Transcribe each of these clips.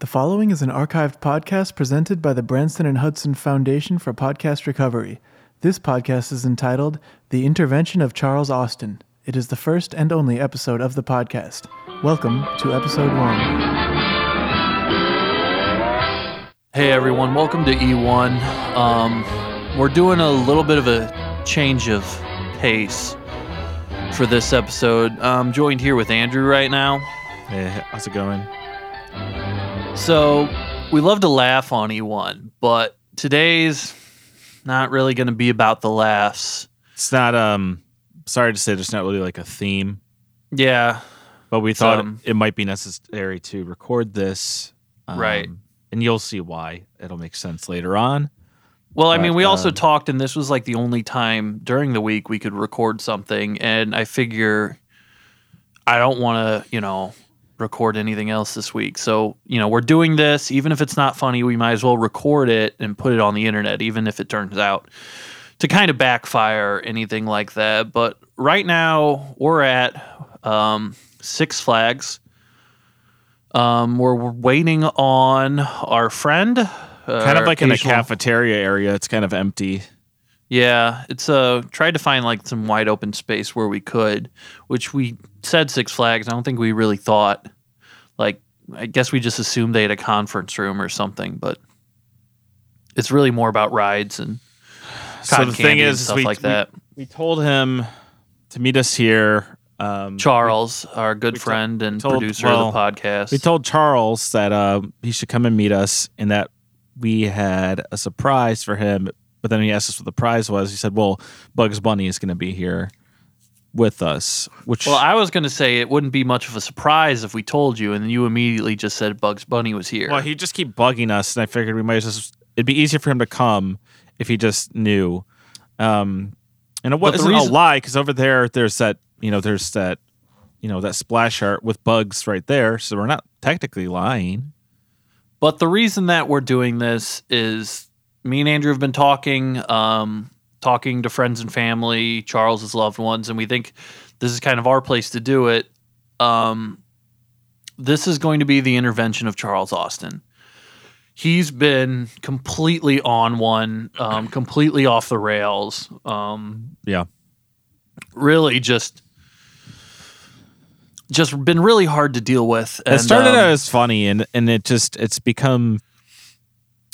The following is an archived podcast presented by the Branson and Hudson Foundation for Podcast Recovery. This podcast is entitled The Intervention of Charles Austin. It is the first and only episode of the podcast. Welcome to episode one. Hey everyone, welcome to E1. Um, we're doing a little bit of a change of pace for this episode. I'm joined here with Andrew right now. Hey, how's it going? So we love to laugh on E1, but today's not really going to be about the laughs. It's not um sorry to say there's not really like a theme, Yeah, but we thought Um, it might be necessary to record this. um, Right. And you'll see why. It'll make sense later on. Well, I mean, we also um, talked, and this was like the only time during the week we could record something. And I figure I don't want to, you know, record anything else this week. So, you know, we're doing this. Even if it's not funny, we might as well record it and put it on the internet, even if it turns out to kind of backfire, anything like that. But right now, we're at um, Six Flags. Um, we're we're waiting on our friend. kind of like in a cafeteria area. It's kind of empty. yeah, it's uh tried to find like some wide open space where we could, which we said Six Flags. I don't think we really thought like I guess we just assumed they had a conference room or something, but it's really more about rides and So the thing is, stuff we, like that. We, told him to meet us here. Um, Charles, our good we to- friend and told- producer well, of the podcast. We told Charles that uh, he should come and meet us, and that we had a surprise for him. But then he asked us what the prize was. He said, "Well, Bugs Bunny is going to be here with us." Which well, I was going to say it wouldn't be much of a surprise if we told you, and then you immediately just said Bugs Bunny was here. well, he just keep bugging us, and I figured we might as well. It'd be easier for him to come if he just knew. Um, and it wasn't reason- a lie because over there, there's that you know, there's that you know that splash art with bugs right there. So we're not technically lying. But the reason that we're doing this is me and Andrew have been talking, um, talking to friends and family, Charles's loved ones, and we think this is kind of our place to do it. Um, this is going to be the intervention of Charles Austin. He's been completely on one, um, completely off the rails. Um, Yeah. really just. Just been really hard to deal with. it started um, out as funny and and it just it's become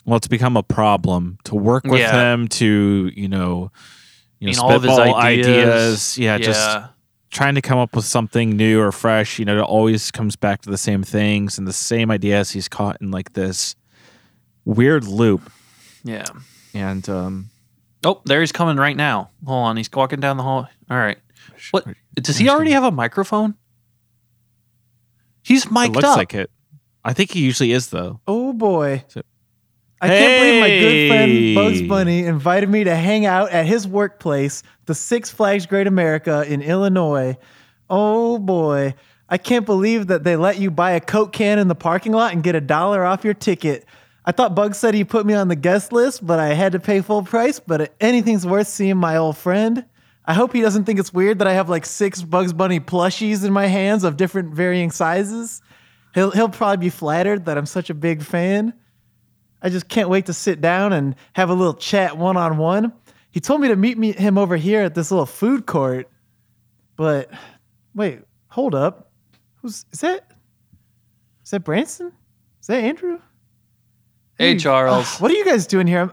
well it's become a problem to work with Yeah. him to you know you know mean, all of his spitball ideas. yeah, just trying to come up with something new or fresh you know it always comes back to the same things and the same ideas he's caught in like this weird loop yeah. and um Oh, there he's coming right now. Hold on, he's walking down the hall. All right. What? Does he already have a microphone? He's mic'd looks up. like it i think he usually is though Oh boy. So- I can't believe my good friend Bugs Bunny invited me to hang out at his workplace, the Six Flags Great America in Illinois. Oh boy. I can't believe that they let you buy a Coke can in the parking lot and get a dollar off your ticket. I thought Bugs said he put me on the guest list, but I had to pay full price. But anything's worth seeing my old friend. I hope he doesn't think it's weird that I have like six Bugs Bunny plushies in my hands of different varying sizes. He'll he'll probably be flattered that I'm such a big fan. I just can't wait to sit down and have a little chat one on one. He told me to meet me him over here at this little food court. But wait, hold up. Who's is that? Is that Branson? Is that Andrew? hey, Charles. Ugh, what are you guys doing here? I'm-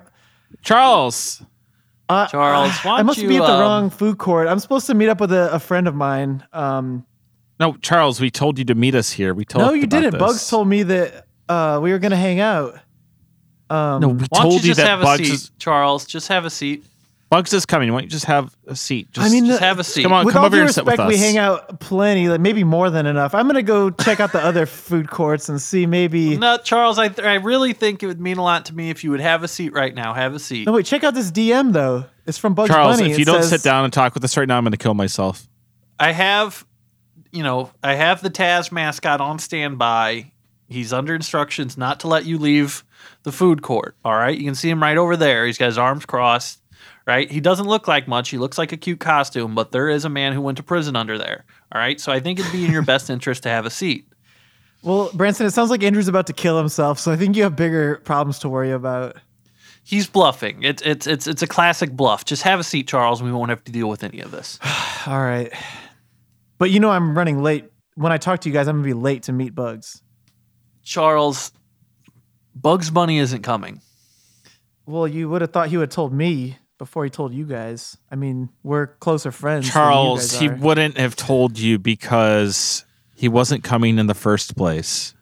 charles Uh, Charles, uh, why I don't must you, be at the um, wrong food court. I'm supposed to meet up with a, a friend of mine. Um, no charles we told you to meet us here we told no, you about didn't. this. Bugs told me that uh, we were gonna hang out. Um, no we Why don't you told you just that have a bugs seat, is Charles? Just have a seat. Bugs is coming. Why don't you just have a seat? Just, I mean, Just the- have a seat. come on, with come all over due here and sit with respect, we hang out plenty, like maybe more than enough. I'm gonna go check out the other food courts and see maybe. No, Charles. I I really think it would mean a lot to me if you would have a seat right now. Have a seat. No, wait, check out this DM though. It's from Bugs Charles, Bunny. if It you don't says- sit down and talk with us right now, I'm going to kill myself. I have, you know, I have the Taz mascot on standby. He's under instructions not to let you leave the food court. All right. You can see him right over there. He's got his arms crossed, right? He doesn't look like much. He looks like a cute costume, but there is a man who went to prison under there. All right. So I think it'd be in your best interest to have a seat. Well, Branson, it sounds like Andrew's about to kill himself, so I think you have bigger problems to worry about. He's bluffing. It's it's it's it's a classic bluff. Just have a seat, Charles. and We won't have to deal with any of this. All right. But you know I'm running late. When I talk to you guys, I'm gonna be late to meet Bugs. Charles, Bugs Bunny isn't coming. Well, you would have thought he would have told me before he told you guys. I mean, we're closer friends. than you Charles, guys he wouldn't have told you because he wasn't coming in the first place.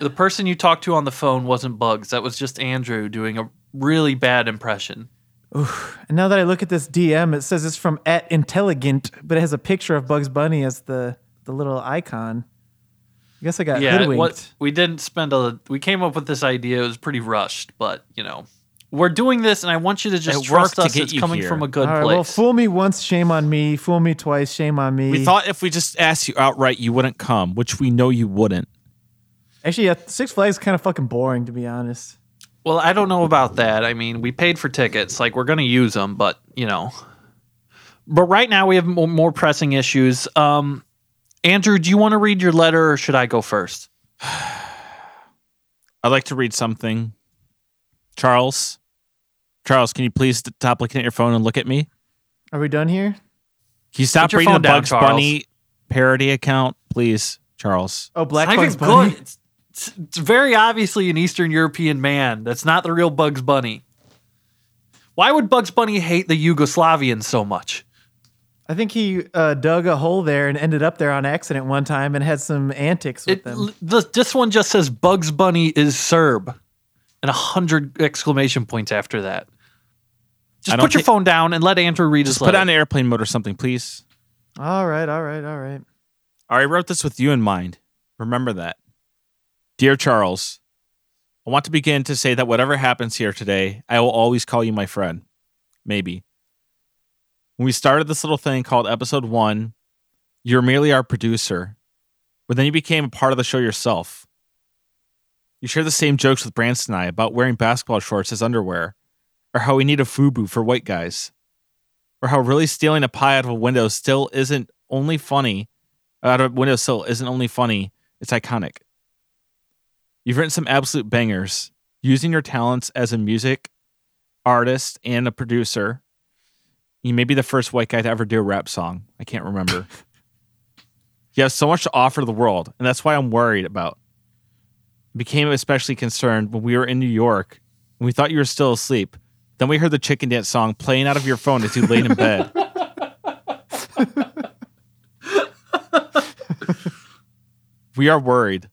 The person you talked to on the phone wasn't Bugs. That was just Andrew doing a really bad impression. And now that I look at this DM, it says it's from at intelligent, but it has a picture of Bugs Bunny as the the little icon. I guess I got yeah, hoodwinked. what we didn't spend a. We came up with this idea. It was pretty rushed, but you know, we're doing this, and I want you to just It trust us. It's coming here. from a good All right, place. well, fool me once, shame on me. Fool me twice, shame on me. We thought if we just asked you outright, you wouldn't come, which we know you wouldn't. Actually, yeah, Six Flags is kind of fucking boring, to be honest. Well, I don't know about that. I mean, we paid for tickets. Like, we're going to use them, but, you know. But right now, we have more pressing issues. Um, Andrew, do you want to read your letter or should I go first? I'd like to read something. Charles, Charles, can you please stop looking at your phone and look at me? Are we done here? Can you stop reading the down, Bugs Charles. Bunny parody account, please, Charles? Oh, Black It's Bugs Bunny. It's, it's, it's very obviously an Eastern European man. That's not the real Bugs Bunny. Why would Bugs Bunny hate the Yugoslavians so much? I think he uh, dug a hole there and ended up there on accident one time and had some antics with It, them. l- this, this one just says Bugs Bunny is Serb, and a hundred exclamation points after that. Just put your think- phone down and let Andrew read his Just put letter. on airplane mode or something, please. All right, all right, all right. All right, I wrote this with you in mind. Remember that. Dear Charles, I want to begin to say that whatever happens here today, I will always call you my friend. Maybe. When we started this little thing called episode one, you were merely our producer, but then you became a part of the show yourself. You share the same jokes with Branson and I about wearing basketball shorts as underwear, or how we need a FUBU for white guys, or how really stealing a pie out of a window still isn't only funny out of a windowsill isn't only funny, it's iconic. You've written some absolute bangers. Using your talents as a music artist and a producer, you may be the first white guy to ever do a rap song. I can't remember. you have so much to offer the world, and that's why I'm worried about. Became especially concerned when we were in New York and we thought you were still asleep. Then we heard the chicken dance song playing out of your phone as you laid in bed. we are worried.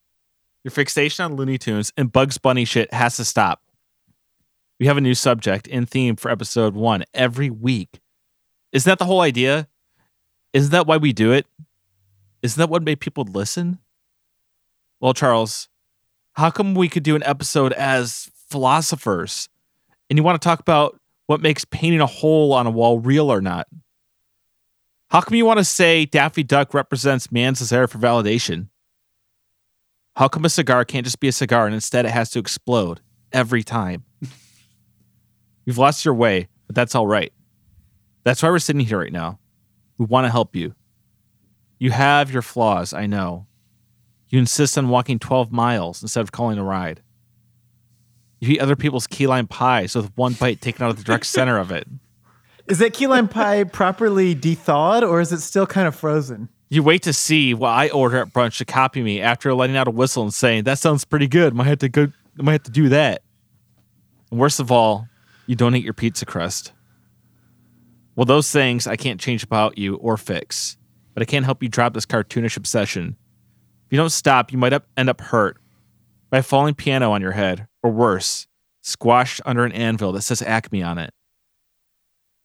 Your fixation on Looney Tunes and Bugs Bunny shit has to stop. We have a new subject and theme for episode one every week. Isn't that the whole idea? Isn't that why we do it? Isn't that what made people listen? Well, Charles, how come we could do an episode as philosophers and you want to talk about what makes painting a hole on a wall real or not? How come you want to say Daffy Duck represents man's desire for validation? How come a cigar can't just be a cigar and instead it has to explode every time? You've lost your way, but that's all right. That's why we're sitting here right now. We want to help you. You have your flaws, I know. You insist on walking 12 miles instead of calling a ride. You eat other people's key lime pies with one bite taken out of the direct center of it. Is that key lime pie properly thawed or is it still kind of frozen? You wait to see what I order at brunch to copy me after letting out a whistle and saying, That sounds pretty good. Might have to go I might have to do that. And worst of all, you don't eat your pizza crust. Well, those things I can't change about you or fix, but I can't help you drop this cartoonish obsession. If you don't stop, you might up, end up hurt by a falling piano on your head, or worse, squashed under an anvil that says Acme on it.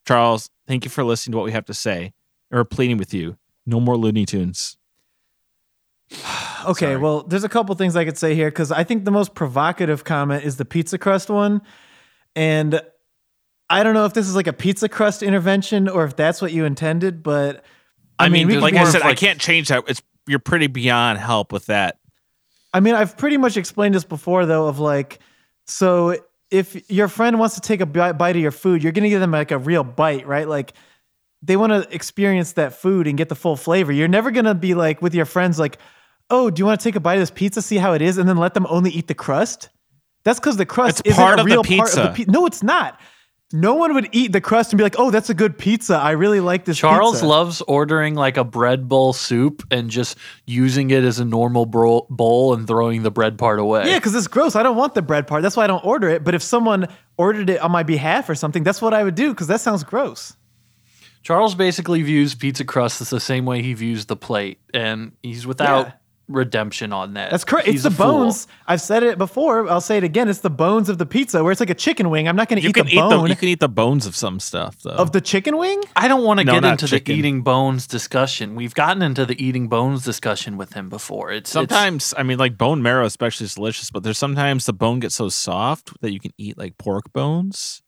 Charles, thank you for listening to what we have to say, and we're pleading with you. No more Looney Tunes. Okay, Sorry. well, there's a couple things I could say here because I think the most provocative comment is the pizza crust one. And I don't know if this is like a pizza crust intervention or if that's what you intended, but I, I mean, mean, we there's could Like I said, I can't change that. It's you're pretty beyond help with that. I mean, I've pretty much explained this before, though, of like, so if your friend wants to take a bite of your food, you're going to give them like a real bite, right? Like, they want to experience that food and get the full flavor. You're never going to be like with your friends, like, "Oh, do you want to take a bite of this pizza, see how it is, and then let them only eat the crust?" That's because the crust isn't part a of the real part of the pizza. No, it's not. No one would eat the crust and be like, "Oh, that's a good pizza. I really like this." Charles pizza. loves ordering like a bread bowl soup and just using it as a normal bowl and throwing the bread part away. Yeah, because it's gross. I don't want the bread part. That's why I don't order it. But if someone ordered it on my behalf or something, that's what I would do because that sounds gross. Charles basically views pizza crust as the same way he views the plate, and he's without Yeah. Redemption on that. That's correct. It's the a fool. bones. I've said it before. I'll say it again. It's the bones of the pizza where it's like a chicken wing. I'm not going to eat can the eat the you can eat the bones of some stuff though. of the chicken wing. I don't want to No, get into chicken. the eating bones discussion. We've gotten into the eating bones discussion with him before. It's it's- sometimes I mean like bone marrow especially is delicious, but there's sometimes the bone gets so soft that you can eat like pork bones.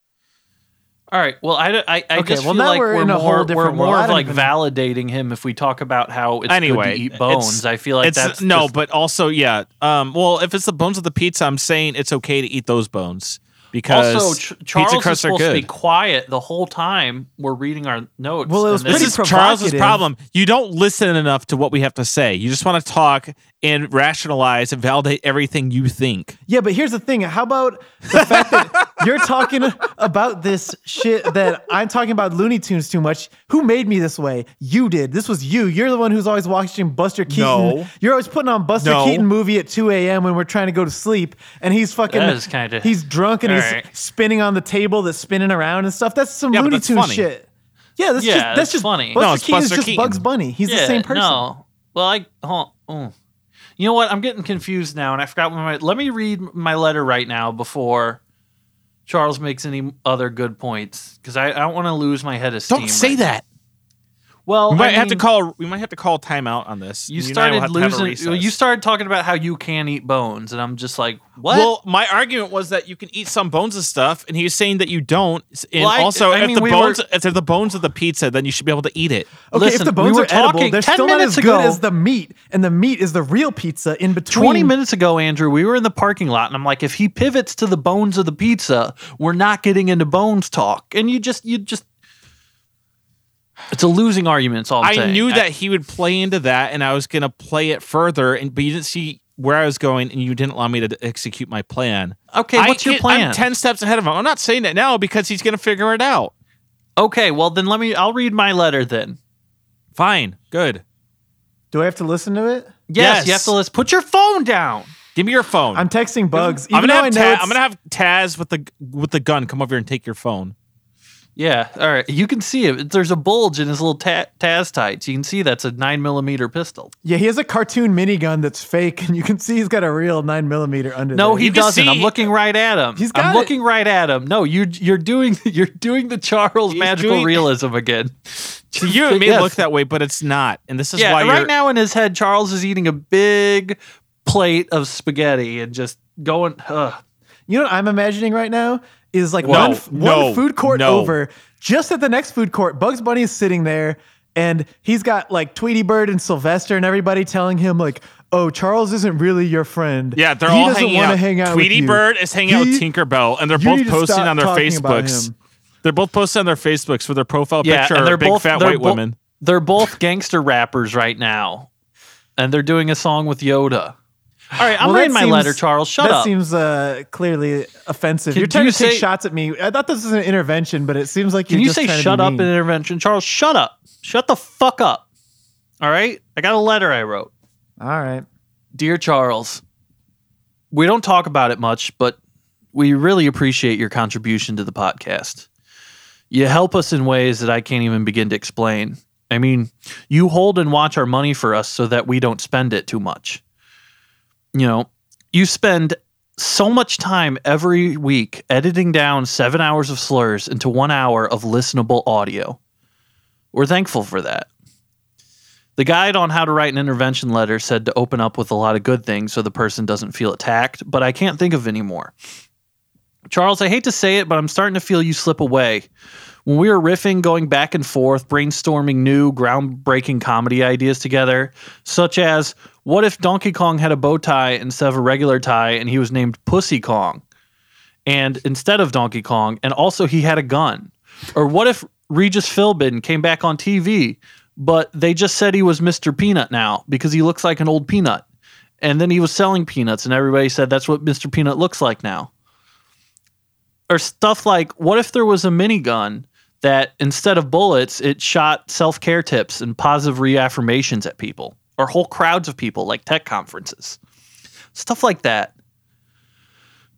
All right. Well, I, I, I Okay, just well, feel now like we're we're, in a whole more we're different world. more I of don't like validating him if we talk about how it's anyway, good to eat it's- bones. I feel like it's that's no, just- but also yeah. Um, well, if it's the bones of the pizza, I'm saying it's okay to eat those bones because also Ch- Charles pizza is crusts are supposed to be quiet the whole time we're reading our notes. Well, it was and This is Charles's problem. You don't listen enough to what we have to say. You just want to talk and rationalize and validate everything you think. Yeah, but here's the thing. How about the fact that you're talking about this shit that I'm talking about Looney Tunes too much? Who made me this way? You did. This was you. You're the one who's always watching Buster Keaton. No. You're always putting on Buster No. Keaton movie at 2 a.m. when we're trying to go to sleep, and he's fucking. That is kinda- He's drunk and he's Alright. spinning on the table that's spinning around and stuff. That's some Yeah, Looney that's Tunes funny. shit. Yeah, that's Yeah, just that's that's just funny. Buster No, it's Keaton Buster is just Keaton. Bugs Bunny. He's the same person. No. Well, I hold oh. You know what? I'm getting confused now, and I forgot my. Let me read my letter right now before Charles makes any other good points, because I, I don't want to lose my head of steam. Don't say right that. now. Well, We might I have to call. We might have to call timeout on this. You and I will started have to have a losing. you started talking about how you can eat bones, and I'm just like, what? Well, my argument was that you can eat some bones of stuff, and he was saying that you don't. And Well, I- also, I if mean, the we bones, were- if they're the bones of the pizza, then you should be able to eat it. Okay, Listen, if the we bones were are edible, talking they're still not minutes as good as the meat, and the meat is the real pizza in between. 20 minutes ago, Andrew, we were in the parking lot, and I'm like, if he pivots to the bones of the pizza, we're not getting into bones talk. And you just, you just, it's a losing argument. That's all I'm I saying. knew that he would play into that, and I was gonna play it further, and but you didn't see where I was going, and you didn't allow me to execute my plan. Okay, I what's your plan? I'm ten steps ahead of him. I'm not saying that now because he's gonna figure it out. okay, well then let me. I'll read my letter then. Fine, good. Do I have to listen to it? Yes, Yes. you have to list. Put your phone down. Give me your phone. I'm texting Bugs. I'm gonna though I have know Ta- I'm gonna have Taz with the with the gun come over here and take your phone. Yeah, all right. You can see it. There's a bulge in his little ta- Taz tights. You can see that's a nine millimeter pistol. Yeah, he has a cartoon minigun that's fake, and you can see he's got a real nine millimeter under No, there. he You doesn't. see- I'm looking right at him. He's got I'm it. looking right at him. No, you're you're doing you're doing the Charles He's magical doing- realism again. To you, it may Yes. look that way, but it's not. And this is yeah, why right you're, now in his head, Charles is eating a big plate of spaghetti and just going. Ugh. You know what I'm imagining right now is like No, one, no, one food court no. over. Just at the next food court, Bugs Bunny is sitting there, and he's got like Tweety Bird and Sylvester and everybody telling him like, "Oh, Charles isn't really your friend. Yeah, they're he all doesn't hanging wanna out. hang out Tweety. Bird is hanging out with He- Tinkerbell, and they're both posting on their Facebooks. They're both posting on their Facebooks for their profile Yeah, picture. and they're big both fat they're white bo- women. They're both gangster rappers right now, and they're doing a song with Yoda. All right, I'm Well, reading my seems- letter, Charles. Shut that up. That seems uh, clearly offensive. Can- you're trying you to take say- shots at me. I thought this was an intervention, but it seems like you're you just say trying to shut up mean. intervention, Charles? Shut up. Shut the fuck up. All right, I got a letter I wrote. All right. Dear Charles, we don't talk about it much, but we really appreciate your contribution to the podcast. You help us in ways that I can't even begin to explain. I mean, you hold and watch our money for us so that we don't spend it too much. You know, you spend so much time every week editing down seven hours of slurs into one hour of listenable audio. We're thankful for that. The guide on how to write an intervention letter said to open up with a lot of good things so the person doesn't feel attacked, but I can't think of any more. Charles, I hate to say it, but I'm starting to feel you slip away. When we were riffing, going back and forth, brainstorming new, groundbreaking comedy ideas together, such as what if Donkey Kong had a bow tie instead of a regular tie and he was named Pussy Kong? And instead of Donkey Kong, and also he had a gun. Or what if Regis Philbin came back on TV, but they just said he was Mr. Peanut now because he looks like an old peanut? And then he was selling peanuts, and everybody said that's what Mr. Peanut looks like now. Or stuff like, what if there was a minigun that instead of bullets, it shot self care tips and positive reaffirmations at people, or whole crowds of people, like tech conferences? Stuff like that.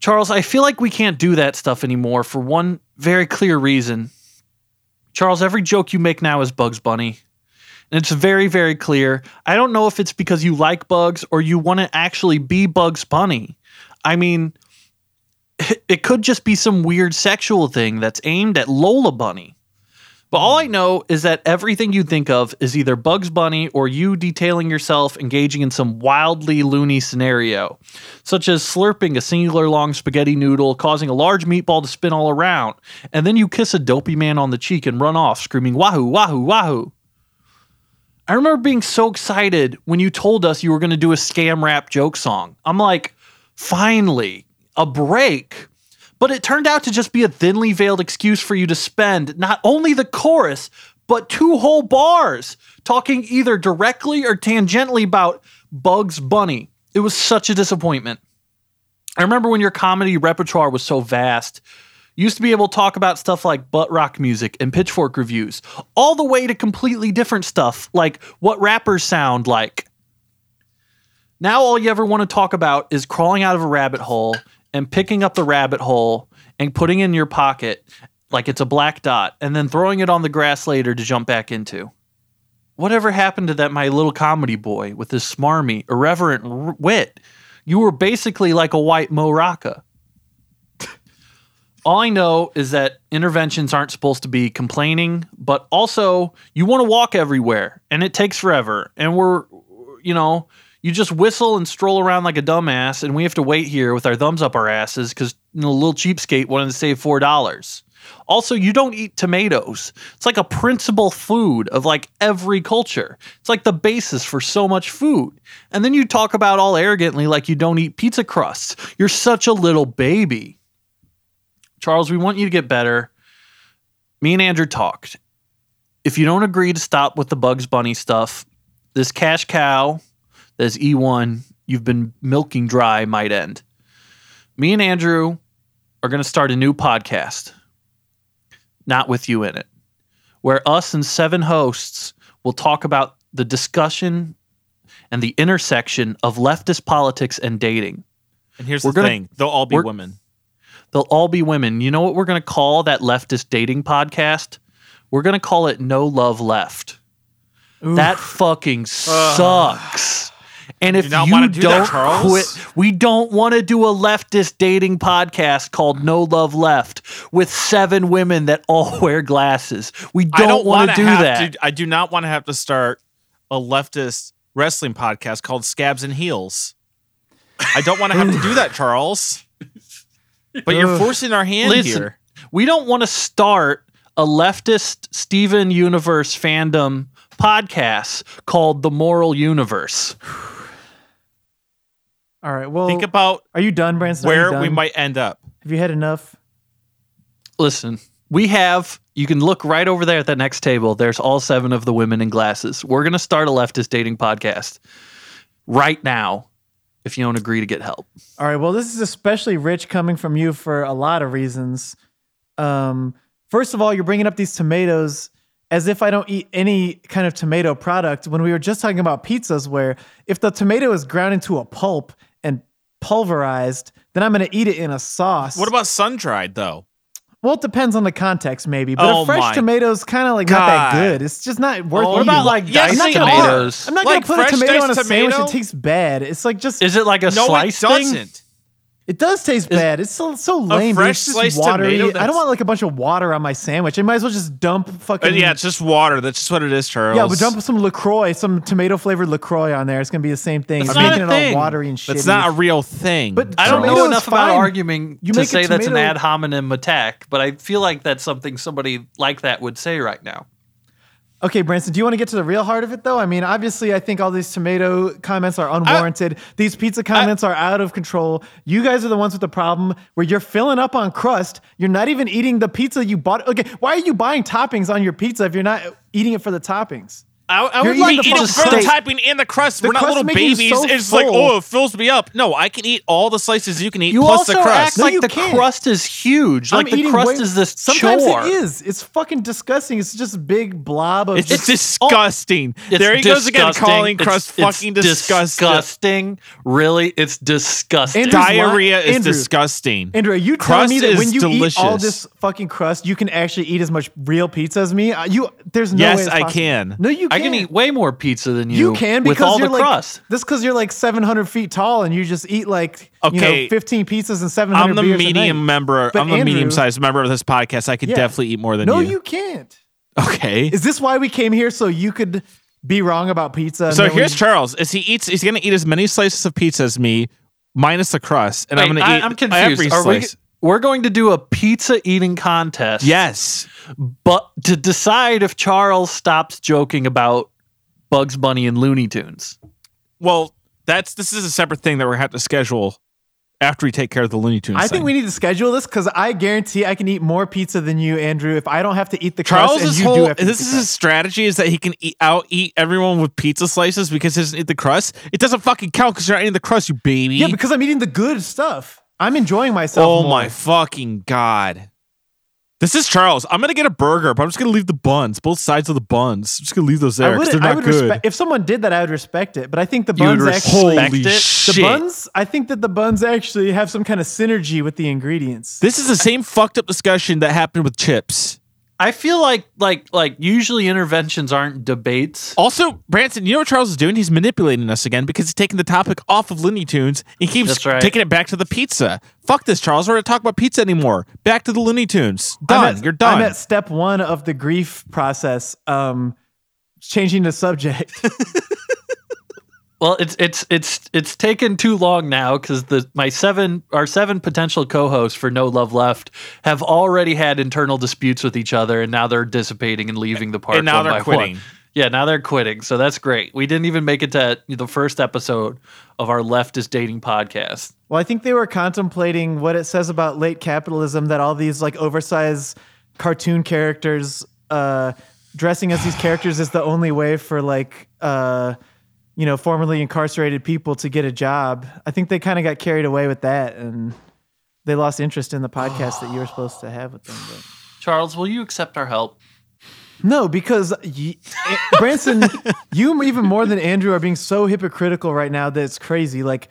Charles, I feel like we can't do that stuff anymore for one very clear reason. Charles, every joke you make now is Bugs Bunny. And it's very, very clear. I don't know if it's because you like bugs or you want to actually be Bugs Bunny. I mean, it could just be some weird sexual thing that's aimed at Lola Bunny. But all I know is that everything you think of is either Bugs Bunny or you detailing yourself engaging in some wildly loony scenario, such as slurping a singular long spaghetti noodle, causing a large meatball to spin all around, and then you kiss a dopey man on the cheek and run off screaming, Wahoo, Wahoo, Wahoo. I remember being so excited when you told us you were going to do a scam rap joke song. I'm like, finally, a break. But it turned out to just be a thinly veiled excuse for you to spend not only the chorus, but two whole bars talking either directly or tangentially about Bugs Bunny. It was such a disappointment. I remember when your comedy repertoire was so vast. You used to be able to talk about stuff like butt rock music and pitchfork reviews, all the way to completely different stuff like what rappers sound like. Now, all you ever want to talk about is crawling out of a rabbit hole and picking up the rabbit hole and putting in your pocket like it's a black dot and then throwing it on the grass later to jump back into. Whatever happened to that my little comedy boy with his smarmy, irreverent r- wit? You were basically like a white Mo Rocca. All I know is that interventions aren't supposed to be complaining, but also you want to walk everywhere and it takes forever. And we're, you know, you just whistle and stroll around like a dumbass, and we have to wait here with our thumbs up our asses because you know, a little cheapskate wanted to save four dollars. Also, you don't eat tomatoes. It's like a principal food of like every culture. It's like the basis for so much food. And then you talk about all arrogantly like you don't eat pizza crusts. You're such a little baby. Charles, we want you to get better. Me and Andrew talked. If you don't agree to stop with the Bugs Bunny stuff, this cash cow this E1 you've been milking dry might end. Me and Andrew are going to start a new podcast, not with you in it, where us and seven hosts will talk about the discussion and the intersection of leftist politics and dating. And here's We're the gonna- thing: they'll all be women. They'll all be women. You know what we're going to call that leftist dating podcast? We're going to call it No Love Left. That fucking sucks. And if not you wanna do don't Charles. quit, we don't want to do a leftist dating podcast called No Love Left with seven women that all wear glasses. We don't, don't want wanna do that. To, I do not want to have to start a leftist wrestling podcast called Scabs and Heels. I don't want to have to do that, Charles. But you're forcing our hand Listen, here. we don't want to start a leftist Steven Universe fandom podcast called The Moral Universe. All right. Well, Think about are you done, Branson? Are you where we might end up. Have you had enough? Listen, we have, you can look right over there at that next table. There's all seven of the women in glasses. We're going to start a leftist dating podcast right now if you don't agree to get help. All right. Well, this is especially rich coming from you for a lot of reasons. Um, first of all, you're bringing up these tomatoes as if I don't eat any kind of tomato product. When we were just talking about pizzas, where if the tomato is ground into a pulp and pulverized, then I'm going to eat it in a sauce. What about sun dried though? Well, it depends on the context, maybe. But Oh a fresh my tomato is kind of like not that good. It's just not worth Oh. What about like Yes, diced I'm not gonna- tomatoes? I'm not like gonna put a fresh tomato on a diced sandwich It tastes bad. It's like just Is it like a No, slice it thing? Doesn't. It does taste bad. It's so so lame. dude. fresh It's just sliced watery. tomato I that's- don't want like a bunch of water on my sandwich. I might as well just dump fucking Uh, yeah, it's just water. That's just what it is, Charles. yeah, but dump some Lacroix, some tomato flavored Lacroix on there. It's gonna be the same thing. That's You're not making a it thing. all watery and shitty. That's not a real thing. But I don't know is enough about fine. arguing You to make a say that's an tomato- ad hominem attack, but I feel like that's something somebody like that would say right now. Okay, Branson, do you want to get to the real heart of it, though? I mean, obviously, I think all these tomato comments are unwarranted. these pizza comments are out of control. You guys are the ones with the problem where you're filling up on crust. You're not even eating the pizza you bought. Okay, why are you buying toppings on your pizza if you're not eating it for the toppings? I, I would like eating we the eat to it fucking for the steak. and the crust. The We're not crust little babies. so it's like, oh, it fills me up. No, I can eat all the slices you can eat You plus also the crust. act No, like you the can't. crust is huge. I'm Like the crust way- is this Sometimes chore. it is. It's fucking disgusting. It's just a big blob of it's just disgusting. It's there he goes again, calling It's- crust it's fucking disgusting. disgusting. Really, it's disgusting. Andrew's Diarrhea lying- is Andrew. disgusting. Andrew, are you Crust telling me that is when you eat all this fucking crust, you can actually eat as much real pizza as me? Uh, You, there's no Yes, way it's I can. No, you I can't. eat way more pizza than you. You can with because all you're the like crust. this because you're like 700 feet tall and you just eat like you Okay. know 15 pizzas and 700 I'm the beers a medium night. member. But I'm the Andrew- medium sized member of this podcast. I could Yeah. definitely eat more than No, you. you can't. Okay. Is this why we came here so you could be wrong about pizza? and So then here's we- Charles. Is he eats? He's gonna eat as many slices of pizza as me, minus the crust, and I'm Wait, gonna I, eat I'm confused. every Are we, slice. We're going to do a pizza eating contest. yes. but to decide if Charles stops joking about Bugs Bunny and Looney Tunes. Well, that's this is a separate thing that we're gonna have to schedule after we take care of the Looney Tunes. I think we need to schedule this because I guarantee I can eat more pizza than you, Andrew, if I don't have to eat the crust and Charles's you do whole have to eat this is his strategy is that he can eat, out eat everyone with pizza slices because he doesn't eat the crust. It doesn't fucking count because you're not eating the crust, you baby. Yeah, because I'm eating the good stuff. I'm enjoying myself. oh more. my fucking god. This is Charles. I'm gonna get a burger, but I'm just gonna leave the buns, both sides of the buns. I'm just gonna leave those there I because would, they're I not would good. respect if someone did that. I would respect it, but I think the buns actually Holy it? shit! the buns. I think that the buns actually have some kind of synergy with the ingredients. This is the same fucked up discussion that happened with chips. I feel like like like usually interventions aren't debates. Also, Branson, you know what Charles is doing? He's manipulating us again because he's taking the topic off of Looney Tunes. He keeps right. taking it back to the pizza. Fuck this, Charles. We're not to talk about pizza anymore. Back to the Looney Tunes. I'm Done. at- You're done. I'm at step one of the grief process. Um, changing the subject. Well, it's it's it's it's taken too long now because the my seven our seven potential co-hosts for No Love Left have already had internal disputes with each other, and now they're dissipating and leaving the park. And now one they're by quitting. one. Yeah, now they're quitting. So that's great. We didn't even make it to the first episode of our leftist dating podcast. Well, I think they were contemplating what it says about late capitalism that all these like oversized cartoon characters uh, dressing as these characters is the only way for like uh, you know formerly incarcerated people to get a job. I think they kind of got carried away with that and they lost interest in the podcast that you were supposed to have with them. But. Charles, will you accept our help? No, because y- eh, Branson, you even more than Andrew are being so hypocritical right now that it's crazy. Like,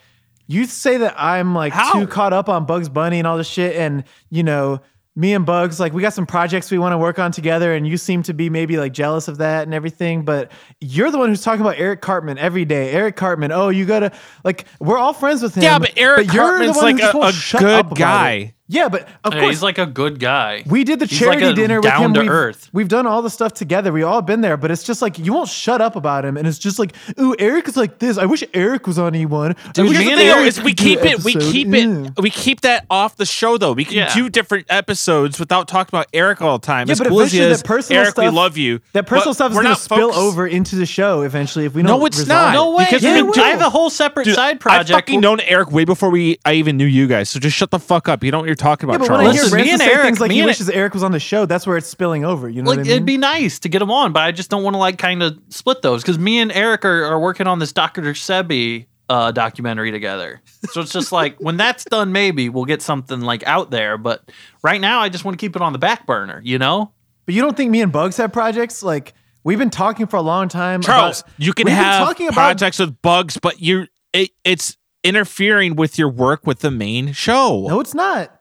you say that I'm like How? too caught up on Bugs Bunny and all this shit, and you know, me and Bugs, like, we got some projects we want to work on together, and you seem to be maybe like jealous of that and everything. But you're the one who's talking about Eric Cartman every day. Eric Cartman, oh, you gotta like, we're all friends with him. Yeah, but Eric you're the Cartman's one like a- a good guy. It. Yeah, but of Hey, course, he's like a good guy. we did the He's like charity a dinner with him. to we've, earth. we've done all the stuff together. We all been there, but it's just like you won't shut up about him, and it's just like, ooh, Eric is like this. I wish Eric was on E1. Dude, me and Thing, Eric we keep it. We keep Mm. it. We keep that off the show, though. We can Yeah. do different episodes without talking about Eric all the time. Yeah, as but cool as he eventually is, that personal Eric, we love you. That personal stuff is going to spill focused- over into the show eventually if we don't. No, it's resolve not. no way. because dude. we've been I have a whole separate Dude, side I've fucking known Eric way before we I even knew you guys. So just shut the fuck up. You know what you're talking Yeah, about, but when I Charles. hear Listen, me and say Eric- things like me he and- wishes Eric was on the show, that's where it's spilling over. You know like what I mean? it'd be nice to get them on, but I just don't want to like kind of split those because me and Eric are, are working on this Dr. Sebi uh, documentary together. So it's just like when that's done, maybe we'll get something like out there. But right now, I just want to keep it on the back burner. You know? but you don't think me and Bugs have projects? Like we've been talking for a long time. Charles, about- you can we've been have talking about projects with bugs, but you it, it's interfering with your work with the main show. No, it's not.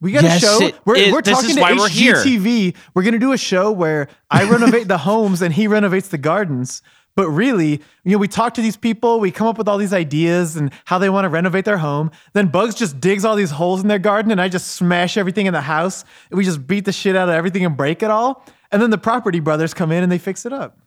We got Yes, a show. it We're, we're talking to we're. HGTV. We're gonna do a show where I renovate the homes and he renovates the gardens. But really, you know, we talk to these people, we come up with all these ideas and how they want to renovate their home. Then Bugs just digs all these holes in their garden, and I just smash everything in the house. And we just beat the shit out of everything and break it all. And then the property brothers come in and they fix it up.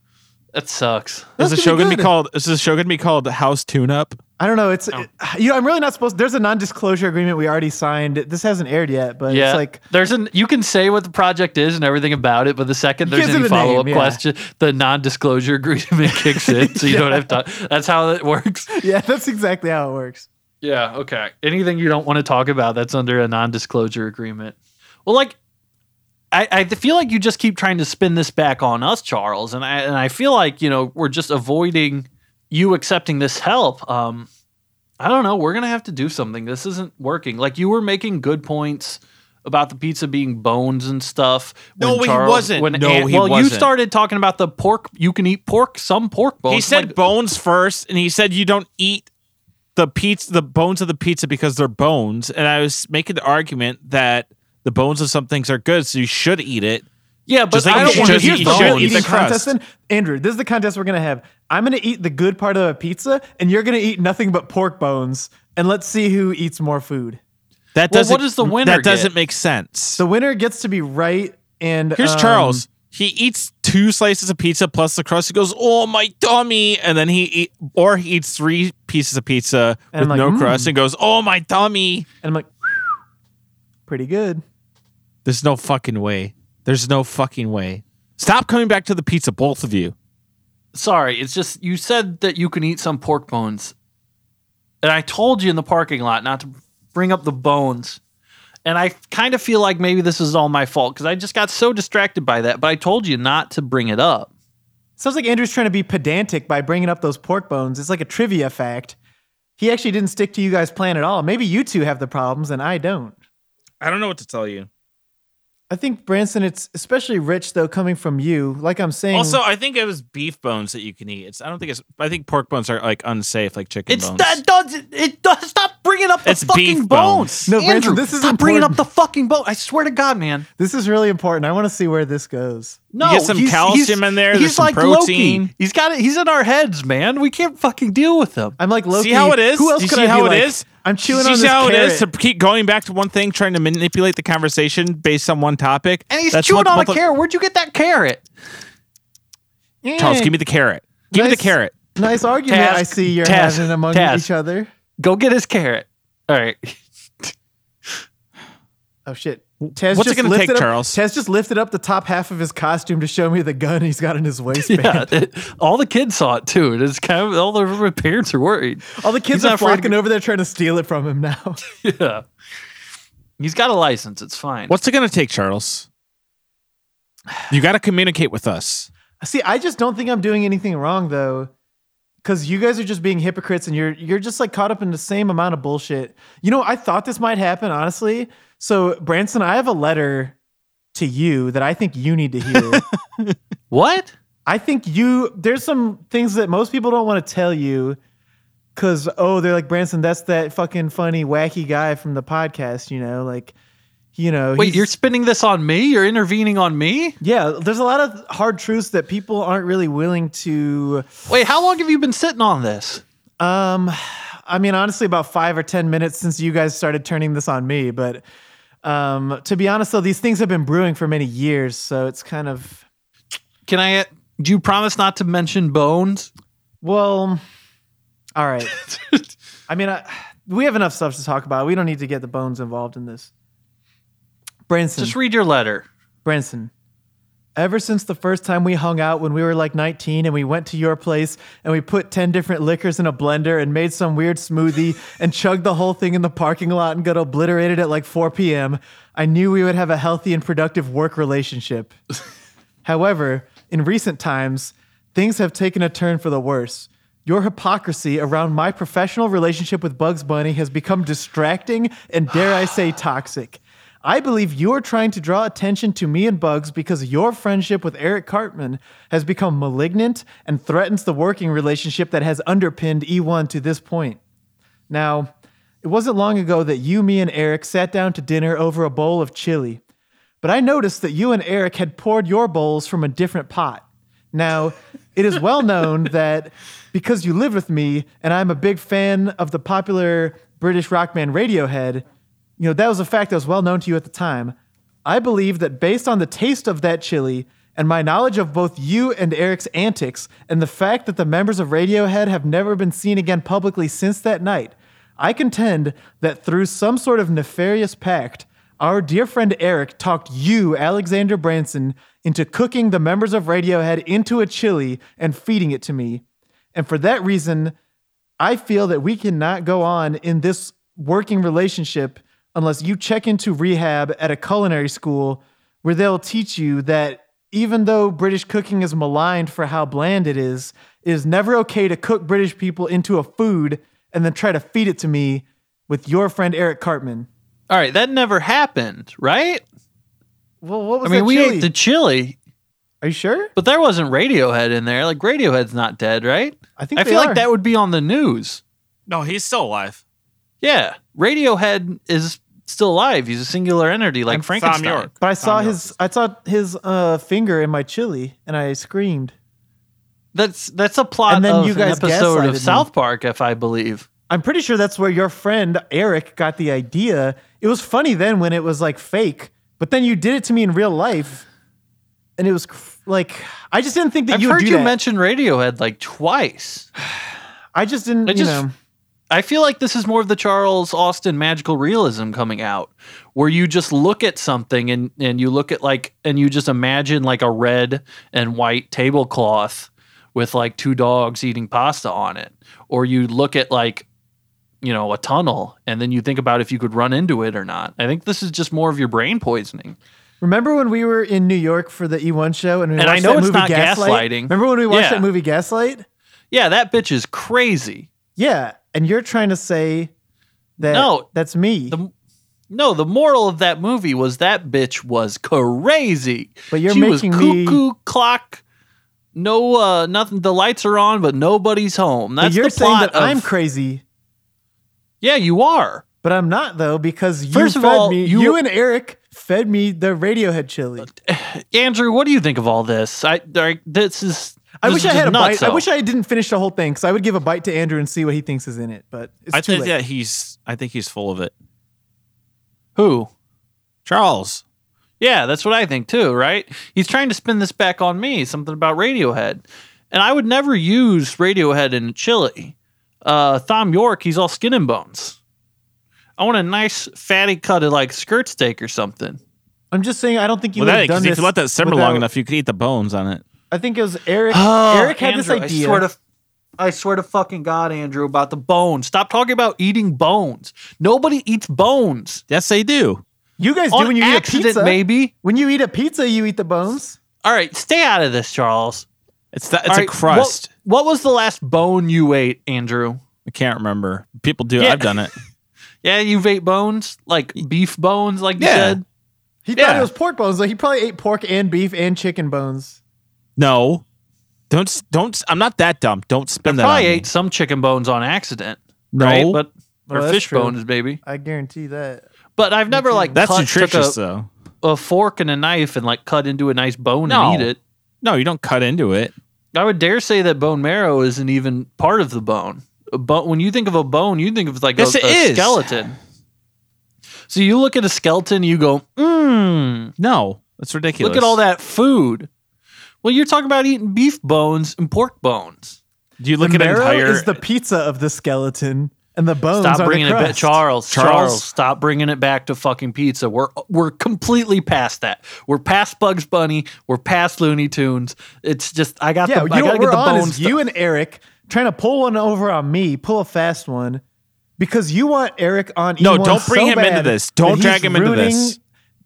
That sucks. Is That's the show gonna be called? Is the show gonna be called House Tune Up? I don't know. It's Oh. it- you know I'm really not supposed. There's a non-disclosure agreement we already signed. This hasn't aired yet, but Yeah, it's like there's an you can say what the project is and everything about it, but the second there's can't any the follow up yeah. question, the non-disclosure agreement kicks in, so you don't have to. That's how it works. yeah, that's exactly how it works. Yeah. Okay. Anything you don't want to talk about that's under a non-disclosure agreement. Well, like I, I feel like you just keep trying to spin this back on us, Charles, and I and I feel like you know we're just avoiding you accepting this help. Um, I don't know. We're gonna have to do something. This isn't working. Like you were making good points about the pizza being bones and stuff. No, when he wasn't. When No, An- he well, you wasn't. started talking about the pork. You can eat pork, some pork bones. He said Like, bones first, and he said you don't eat the pizza, the bones of the pizza because they're bones. And I was making the argument that the bones of some things are good, so you should eat it. yeah, but like I don't want to eat the you should whole eat eating the crust. contest. Then Andrew, this is the contest we're gonna have. I'm gonna eat the good part of a pizza, and you're gonna eat nothing but pork bones. And let's see who eats more food. That Well, doesn't. what does the winner That doesn't make sense. The winner gets to be right. And Here's um, Charles. He eats two slices of pizza plus the crust. He goes, "Oh my tummy!" And then he eat, or he eats three pieces of pizza with like, no "Mm." crust and goes, "Oh my tummy!" And I'm like, pretty good. There's no fucking way. There's no fucking way. Stop coming back to the pizza, both of you. Sorry, it's just you said that you can eat some pork bones. And I told you in the parking lot not to bring up the bones. And I kind of feel like maybe this is all my fault because I just got so distracted by that. But I told you not to bring it up. Sounds like Andrew's trying to be pedantic by bringing up those pork bones. It's like a trivia fact. He actually didn't stick to you guys' plan at all. Maybe you two have the problems and I don't. I don't know what to tell you. I think Branson, it's especially rich though coming from you. Like I'm saying, Also, I think it was beef bones that you can eat. It's I don't think it's. I think pork bones are like unsafe, like chicken It's bones. that does it does stop bringing up the It's fucking beef bones. bones. No, Branson, Andrew, this is stop bringing up the fucking bone. I swear to God, man. this is really important. I want to see where this goes. No, get some he's- calcium he's- in there, He's there's some like protein. Loki. He's got it. He's in our heads, man. We can't fucking deal with him. I'm like Loki. See how it is? Who else you could see I be how it like? is? I'm chewing Do you on see this how carrot. it is to keep going back to one thing, trying to manipulate the conversation based on one topic. And he's That's chewing what on a of- carrot. Where'd you get that carrot? Charles, give me the carrot. Give me the carrot. nice argument. Task, I see you're task, having among task. each other. Go get his carrot. All right. Oh shit. Taz What's it gonna take, up, Charles? Taz just lifted up the top half of his costume to show me the gun he's got in his waistband. Yeah, it- all the kids saw it too. It's kind of all the parents are worried. All the kids He's are afraid to flocking over there trying to steal it from him now. Yeah, he's got a license. It's fine. What's it going to take, Charles? You got to communicate with us. See, I just don't think I'm doing anything wrong though. Cause you guys are just being hypocrites and you're you're just like caught up in the same amount of bullshit. You know, I thought this might happen, honestly. So Branson, I have a letter to you that I think you need to hear. What? I think you there's some things that most people don't want to tell you cuz oh they're like Branson that's that fucking funny wacky guy from the podcast, you know, like you know, Wait, you're spinning this on me? You're intervening on me? Yeah, there's a lot of hard truths that people aren't really willing to Wait, how long have you been sitting on this? um I mean honestly about 5 or 10 minutes since you guys started turning this on me, but um to be honest though these things have been brewing for many years, so it's kind of Can I? Do you promise not to mention bones? well all right. I mean, I, we have enough stuff to talk about. We don't need to get the bones involved in this. Branson, Just read your letter. Branson. Ever since the first time we hung out when we were like 19 and we went to your place and we put 10 different liquors in a blender and made some weird smoothie and chugged the whole thing in the parking lot and got obliterated at like 4 p.m., I knew we would have a healthy and productive work relationship. However, in recent times, things have taken a turn for the worse. Your hypocrisy around my professional relationship with Bugs Bunny has become distracting and, dare I say, toxic. I believe you are trying to draw attention to me and Bugs because your friendship with Eric Cartman has become malignant and threatens the working relationship that has underpinned E1 to this point. Now, it wasn't long ago that you, me, and Eric sat down to dinner over a bowl of chili. But I noticed that you and Eric had poured your bowls from a different pot. Now, it is well known that because you live with me and I'm a big fan of the popular British rock band Radiohead, you know, that was a fact that was well known to you at the time. I believe that based on the taste of that chili and my knowledge of both you and Eric's antics and the fact that the members of Radiohead have never been seen again publicly since that night, I contend that through some sort of nefarious pact, our dear friend Eric talked you, Alexander Branson, into cooking the members of Radiohead into a chili and feeding it to me. And for that reason, I feel that we cannot go on in this working relationship unless you check into rehab at a culinary school where they'll teach you that even though British cooking is maligned for how bland it is, it is never okay to cook British people into a food and then try to feed it to me with your friend Eric Cartman. All right, that never happened, right? Well, what was I mean, that we chili? ate the chili, Are you sure? but there wasn't Radiohead in there. Like Radiohead's not dead, right? I think I they feel are. like that would be on the news. No, he's still alive. Yeah, Radiohead is still alive. He's a singular entity, like And Thom Frankenstein. Yorke. But I saw Tom his I saw his uh, finger in my chili and I screamed. That's that's a plot And then of you guys an episode gaslighted of me. South Park, if I believe. I'm pretty sure that's where your friend Eric got the idea. It was funny then when it was like fake, but then you did it to me in real life, and it was cr- like I just didn't think that I've you would heard do you that. mention Radiohead like twice. I just didn't. I you know, I feel like this is more of the Charles Austin magical realism coming out, where you just look at something and and you look at like and you just imagine like a red and white tablecloth with like two dogs eating pasta on it, or you look at like you know a tunnel and then you think about if you could run into it or not. I think this is just more of your brain poisoning. remember when we were in New York for the E1 show and we And I know that it's movie not Gaslight? gaslighting. Remember when we watched Yeah. that movie Gaslight? Yeah, that bitch is crazy. Yeah, and you're trying to say that No, that's me. The no, the moral of that movie was that bitch was crazy. But you're she was making me- cuckoo clock. No, uh, nothing. The lights are on, but nobody's home. That's but you're the saying plot that I'm crazy, Yeah, you are. but I'm not though because you First of fed all, me. you- You, and Eric fed me the Radiohead chili. Andrew, what do you think of all this? I like this is. I wish I had a bite. I wish I didn't finish the whole thing because I would give a bite to Andrew and see what he thinks is in it. But it's I think late. that he's. I think he's full of it. Who? Charles. Yeah, that's what I think too, right? He's trying to spin this back on me, something about Radiohead. And I would never use Radiohead in chili. Uh, Thom Yorke, he's all skin and bones. I want a nice fatty cut of like skirt steak or something. I'm just saying I don't think you Well, would that, have done this. if you let that simmer without- long enough, you could eat the bones on it. I think it was Eric. Oh, Eric had this idea. I swear to I swear to fucking God, Andrew, about the bones. Stop talking about eating bones. Nobody eats bones. Yes, they do. you guys do when you eat a pizza. maybe. When you eat a pizza, you eat the bones. All right, stay out of this, Charles. It's that. It's All a right, crust. What, what was the last bone you ate, Andrew? I can't remember. People do. Yeah. I've done it. Yeah, you've ate bones, like beef bones, like you Yeah. said. He Yeah. thought it was pork bones. Like he probably ate pork and beef and chicken bones. No, don't s- don't. s- I'm not that dumb. Don't spend that. Probably on me. ate some chicken bones on accident, No, right? But Well, or that's fish true. bones, maybe. I guarantee that. But I've never like that's cut, nutritious took though. a, a fork and a knife and like cut into a nice bone No. and eat it. No, you don't cut into it. I would dare say that bone marrow isn't even part of the bone. But when you think of a bone, you think of like Yes, a, it a is. skeleton. So you look at a skeleton, you go, mmm, No, that's ridiculous. look at all that food. Well, you're talking about eating beef bones and pork bones. Do you look the at marrow entire? is the pizza of the skeleton, and the bones Stop are bringing the it back. Charles, Charles. Charles? Stop bringing it back to fucking pizza. We're we're completely past that. We're past Bugs Bunny. We're past Looney Tunes. It's just I got Yeah, the you I know gotta what get we're the on bones. is you and Eric trying to pull one over on me, pull a fast one, because you want Eric on. No, E1 don't bring so him into this. Don't drag him into this.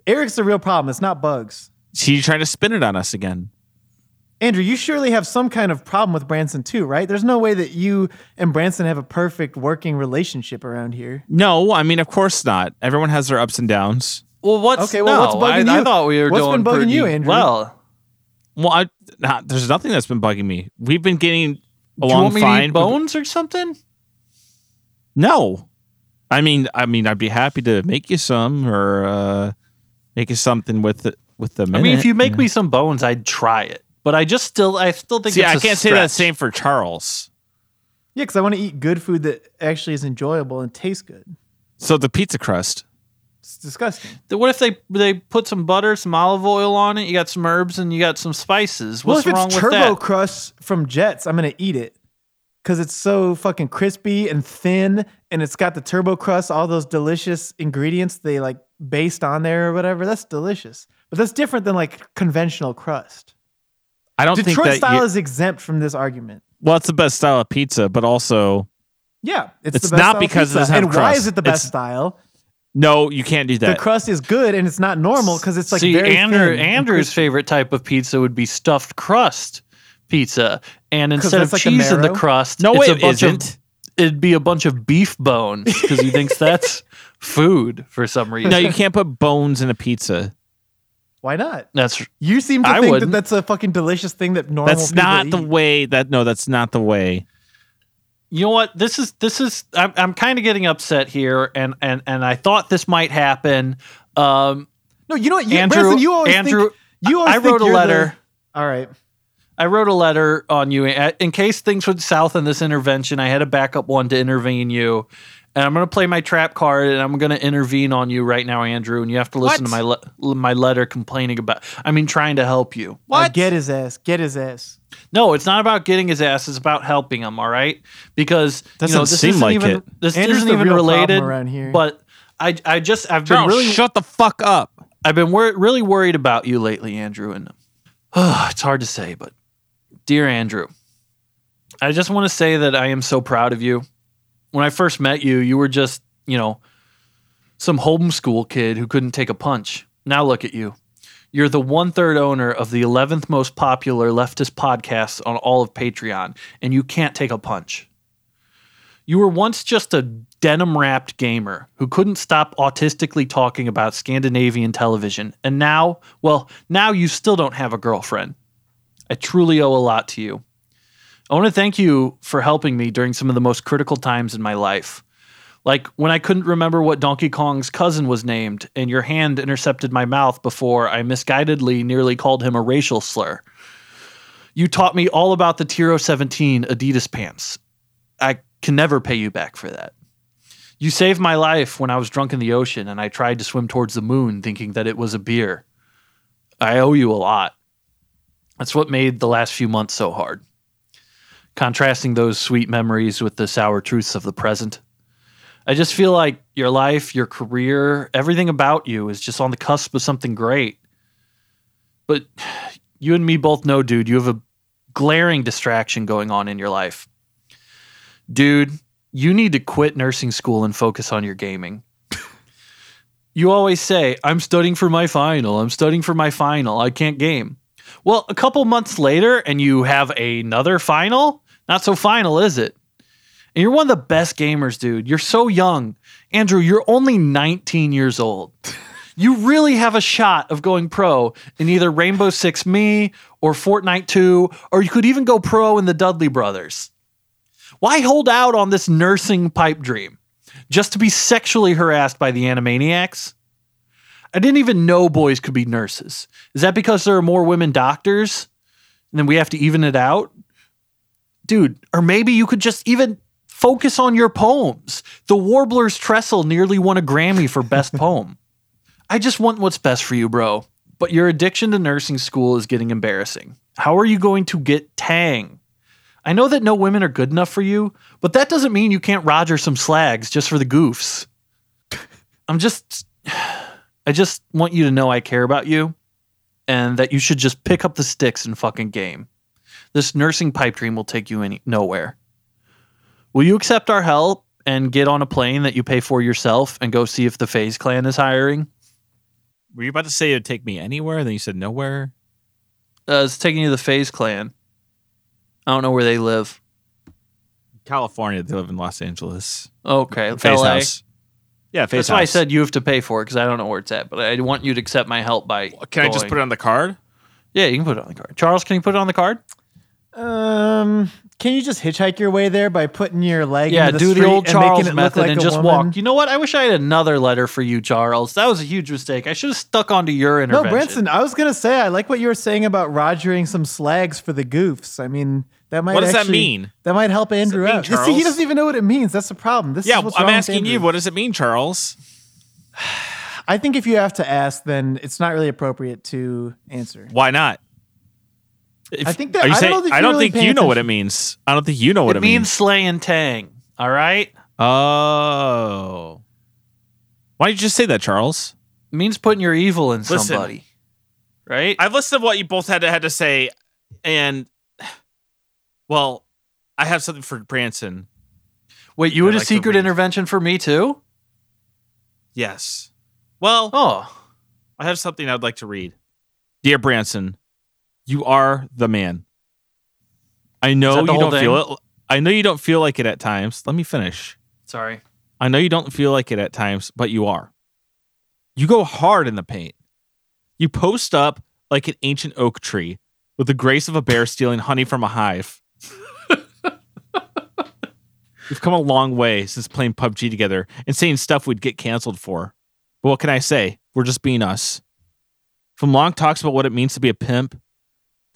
Eric's the real problem. It's not bugs. He's trying to spin it on us again. Andrew, you surely have some kind of problem with Branson too, right? There's no way that you and Branson have a perfect working relationship around here. No, I mean, of course not. Everyone has their ups and downs. well, what's Okay, well, no, what's bugging I, I you? thought we were What's doing been bugging pretty you, Andrew? well. Well, I, not, there's nothing that's been bugging me. We've been getting Do you along want me to fine. eat with- bones or something? No, I mean, I mean, I'd be happy to make you some or uh, make you something with the with the. I mean, if you make me some bones, I'd try it. But I just still, I still think. see, it's I a can't say that same for Charles. Yeah, because I want to eat good food that actually is enjoyable and tastes good. So the pizza crust. It's disgusting. What if they they put some butter, some olive oil on it? You got some herbs and you got some spices. Well, What's if wrong it's with Turbo that? Crust from Jets, I'm gonna eat it because it's so fucking crispy and thin, and it's got the Turbo Crust, all those delicious ingredients they like based on there or whatever. That's delicious, but that's different than like conventional crust. I don't think Detroit that. style you- is exempt from this argument. well, it's the best style of pizza, but also Yeah, it's, It's the best not style because it pizza. doesn't have and why is it the best It's- style? No, you can't do that. The crust is good and it's not normal because it's like See, very Andrew, thin Andrew's crispy. favorite type of pizza would be stuffed crust pizza, and instead of like a cheese in the crust, No, it's it a bunch isn't. of it'd be a bunch of beef bones because he thinks that's food for some reason. no, you can't put bones in a pizza. Why not? That's You seem to I think that wouldn't. that's a fucking delicious thing that normal That's not the way. That no, that's not the way. you know what this is this is i'm, I'm kind of getting upset here and and and i thought this might happen um No, you know what? You, Andrew- Branson, you always Andrew, think, you always I wrote a you're the- letter. all right. I wrote a letter on you uh, in case things went south in this intervention. I had a backup one to intervene you, and I'm going to play my trap card, and I'm going to intervene on you right now, Andrew. And you have to listen to my le- my letter complaining about. I mean, trying to help you. Uh, get his ass. Get his ass. No, it's not about getting his ass. It's about helping him. All right, because Doesn't you know, this seem isn't like even, it. This Andrew's isn't even real related around here. But I I just I've Charles, been really shut the fuck up. I've been wor- really worried about you lately, Andrew, and it's hard to say, but dear Andrew, I just want to say that I am so proud of you. When I first met you, you were just, you know, some homeschool kid who couldn't take a punch. Now look at you. You're the one third owner of the 11th most popular leftist podcast on all of Patreon, and you can't take a punch. You were once just a denim wrapped gamer who couldn't stop autistically talking about Scandinavian television. And now, well, now you still don't have a girlfriend. I truly owe a lot to you. I want to thank you for helping me during some of the most critical times in my life. Like when I couldn't remember what Donkey Kong's cousin was named, and your hand intercepted my mouth before I misguidedly nearly called him a racial slur. You taught me all about the Tiro 17 Adidas pants. I can never pay you back for that. You saved my life when I was drunk in the ocean and I tried to swim towards the moon thinking that it was a beer. I owe you a lot. That's what made the last few months so hard. Contrasting those sweet memories with the sour truths of the present. I just feel like your life, your career, everything about you is just on the cusp of something great. But you and me both know, dude, you have a glaring distraction going on in your life. Dude, you need to quit nursing school and focus on your gaming. you always say, I'm studying for my final. I'm studying for my final. I can't game. Well, a couple months later, and you have another final? Not so final, is it? And you're one of the best gamers, dude. You're so young. Andrew, you're only 19 years old. You really have a shot of going pro in either Rainbow Six Me or Fortnite 2, or you could even go pro in the Dudley Brothers. Why hold out on this nursing pipe dream? Just to be sexually harassed by the Animaniacs? I didn't even know boys could be nurses. Is that because there are more women doctors? And then we have to even it out? Dude, or maybe you could just even focus on your poems. The Warbler's Trestle nearly won a Grammy for Best Poem. I just want what's best for you, bro. But your addiction to nursing school is getting embarrassing. How are you going to get Tang? I know that no women are good enough for you, but that doesn't mean you can't Roger some slags just for the goofs. I'm just, I just want you to know I care about you and that you should just pick up the sticks and fucking game. This nursing pipe dream will take you any nowhere. Will you accept our help and get on a plane that you pay for yourself and go see if the FaZe clan is hiring? Were you about to say it'd take me anywhere? Then you said nowhere. Uh, it's taking you to the FaZe clan. I don't know where they live. California. They live in Los Angeles. Okay, FaZe LA. house. Yeah, FaZe That's house. why I said you have to pay for it because I don't know where it's at. But I want you to accept my help by. Can I just going. put it on the card? Yeah, you can put it on the card. Charles, can you put it on the card? Um, can you just hitchhike your way there by putting your leg Yeah, into the do the old Charles making it look method like and just woman? walk. You know what? I wish I had another letter for you, Charles. That was a huge mistake. I should have stuck onto your intervention. No. Branson, I was gonna say I like what you were saying about rogering some slags for the goofs. I mean, that might What does that mean? That might help Andrew mean, out. You See, he doesn't even know what it means. That's the problem. This Yeah, is what's I'm wrong asking you. What does it mean, Charles? I think if you have to ask, then it's not really appropriate to answer. Why not? If- I think that- Are you I saying, don't think I don't really think paying you know what it means. I don't think you know what it means. it, means slay and tang. All right? Oh. Why did you just say that, Charles? It means putting your evil in Listen. somebody. Right? I've listened to what you both had to had to say, and well, I have something for Branson. Wait, you had I'd a secret intervention for me too? Yes. Well, Oh, I have something I'd like to read. Dear Branson, you are the man. I know you don't feel it. I know you don't feel like it at times. Let me finish. sorry. I know you don't feel like it at times, but you are. You go hard in the paint. You post up like an ancient oak tree with the grace of a bear stealing honey from a hive. We've come a long way since playing PUBG together and saying stuff we'd get canceled for. But what can I say? We're just being us. From long talks about what it means to be a pimp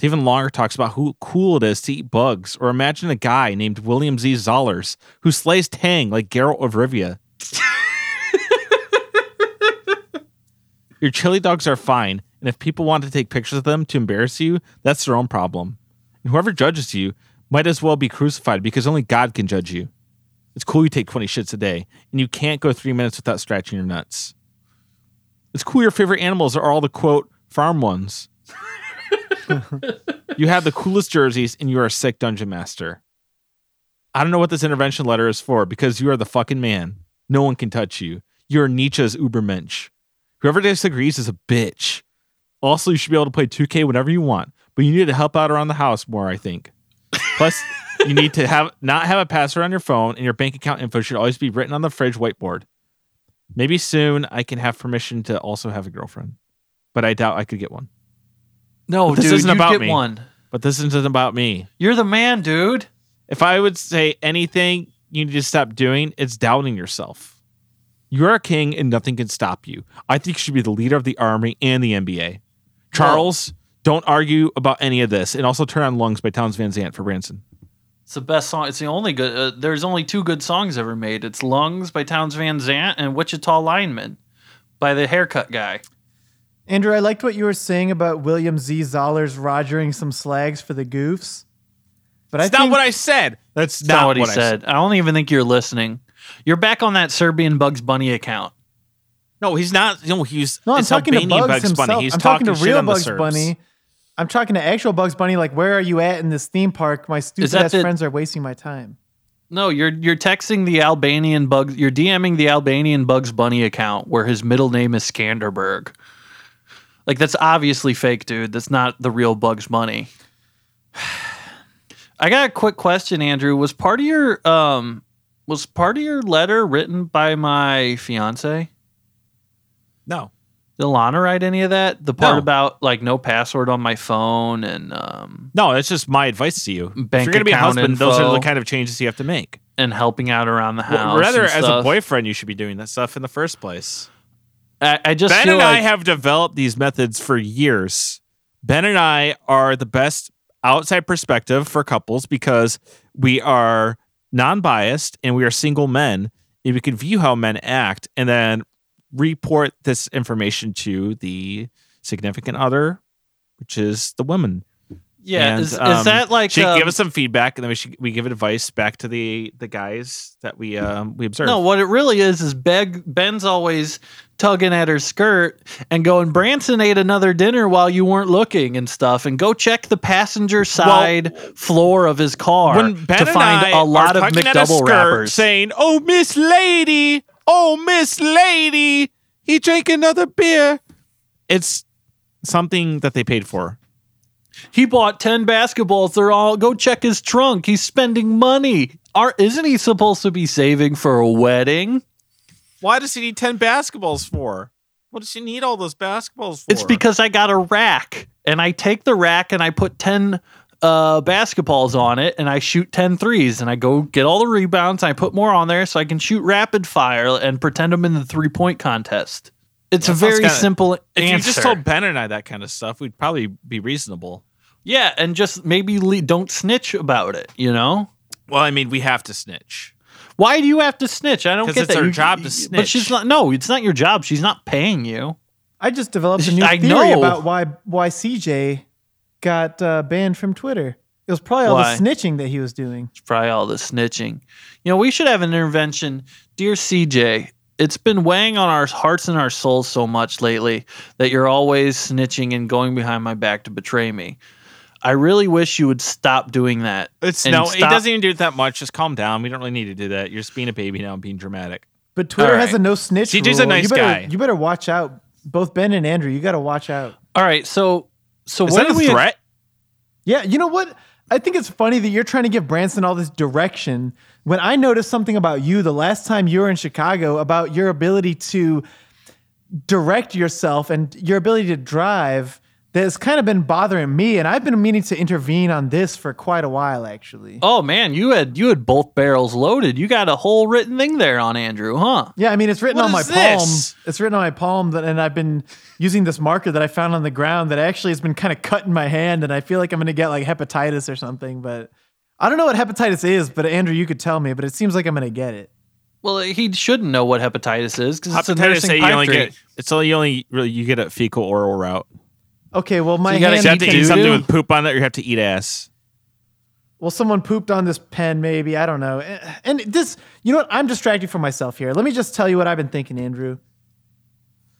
even longer talks about how cool it is to eat bugs, or imagine a guy named William Z. Zollers who slays Tang like Geralt of Rivia. Your chili dogs are fine, and if people want to take pictures of them to embarrass you, that's their own problem. And whoever judges you might as well be crucified because only God can judge you. It's cool you take 20 shits a day, and you can't go three minutes without scratching your nuts. It's cool your favorite animals are all the quote farm ones. you have the coolest jerseys, and you are a sick dungeon master. I don't know what this intervention letter is for because you are the fucking man. No one can touch you. You're Nietzsche's Ubermensch. Whoever disagrees is a bitch. Also, you should be able to play 2K whenever you want, but you need to help out around the house more, I think. Plus, you need to have not have a password on your phone, and your bank account info should always be written on the fridge whiteboard. Maybe soon I can have permission to also have a girlfriend, but I doubt I could get one. No, this dude, isn't you about get me. one. But this isn't about me. You're the man, dude. If I would say anything you need to stop doing, it's doubting yourself. You're a king and nothing can stop you. I think you should be the leader of the army and the NBA. Charles, don't argue about any of this. And also turn on Lungs by Townes Van Zandt for Branson. It's the best song. It's the only good. Uh, there's only two good songs ever made. It's "Lungs" by Townes Van Zandt and "Wichita Lineman" by the haircut guy. Andrew, I liked what you were saying about William Z. Zollers rogering some slags for the goofs. But That's I not what I said. That's That's not, what he I said. I don't even think you're listening. You're back on that Serbian Bugs Bunny account. No, he's not. No, he's No, I'm talking Albanian to Bugs, himself. Bunny. He's I'm talking to shit real on Bugs Serbs. Bunny. I'm talking to actual Bugs Bunny. Like, where are you at in this theme park? My stupid that ass the- friends are wasting my time. No, you're you're texting the Albanian Bugs. You're DMing the Albanian Bugs Bunny account where his middle name is Skanderbeg. Like that's obviously fake, dude. That's not the real Bugs Bunny. I got a quick question, Andrew. Was part of your um was part of your letter written by my fiance? No. Did Alana write any of that? The part No. about like no password on my phone and um No, that's just my advice to you. if you're going to be a husband, those are the kind of changes you have to make. and helping out around the house. Rather, and as a boyfriend, you should be doing that stuff in the first place. I, I just Ben feel and like I have developed these methods for years. Ben and I are the best outside perspective for couples because we are non-biased and we are single men and we can view how men act and then report this information to the significant other which is the woman yeah. And, is, um, is that like she um, give us some feedback and then we should we give advice back to the the guys that we um we observe No, what it really is is Beg, Ben's always tugging at her skirt and going, Branson ate another dinner while you weren't looking and stuff. And go check the passenger side floor of his car when Ben to find a lot of tugging at a McDouble wrappers. saying, "Oh, Miss Lady, oh, Miss Lady, he drank another beer." It's something that they paid for. He bought 10 basketballs. They're all, go check his trunk. He's spending money. Are, isn't he supposed to be saving for a wedding? Why does he need ten basketballs for? What does he need all those basketballs for? It's because I got a rack and I take the rack and I put 10 uh, basketballs on it and I shoot 10 threes and I go get all the rebounds and I put more on there so I can shoot rapid fire and pretend I'm in the three point contest. It's That a very kinda- simple if answer. you just told Ben and I that kind of stuff, we'd probably be reasonable. Yeah, and just maybe le- don't snitch about it, you know? Well, I mean, we have to snitch. Why do you have to snitch? I don't get it's that. our You- job to But snitch. she's not. No, it's not your job. She's not paying you. I just developed a new I theory know. about why why CJ got uh, banned from Twitter. It was probably all Why? the snitching that he was doing. It's probably all the snitching. You know, we should have an intervention. Dear CJ, it's been weighing on our hearts and our souls so much lately that you're always snitching and going behind my back to betray me. I really wish you would stop doing that. It's no, he stop- doesn't even do it that much. Just calm down. We don't really need to do that. You're just being a baby now and being dramatic. But Twitter All has a no snitch. CJ's a nice you better, guy. You better watch out. Both Ben and Andrew, you got to watch out. All right, so so Is what that did a we threat? Yeah, you know what? I think it's funny that you're trying to give Branson all this direction when I noticed something about you the last time you were in Chicago about your ability to direct yourself and your ability to drive that has kind of been bothering me. And I've been meaning to intervene on this for quite a while, actually. Oh man, you had you had both barrels loaded. You got a whole written thing there on Andrew, huh? Yeah, I mean, it's written What on my is palm. It's written on my palm, that, and I've been using this marker that I found on the ground that actually has been kind of cut in my hand, and I feel like I'm going to get like hepatitis or something. But I don't know what hepatitis is, but Andrew, you could tell me. But it seems like I'm going to get it. Well, he shouldn't know what hepatitis is because it's a Hepatitis nursing A, you only get it's only you only really you get a fecal oral route. Okay, well, my you gotta hand. You have to eat something with poop on it, or you have to eat ass. well, someone pooped on this pen, maybe. I don't know. And this, you know what? I'm distracting from myself here. Let me just tell you what I've been thinking, Andrew.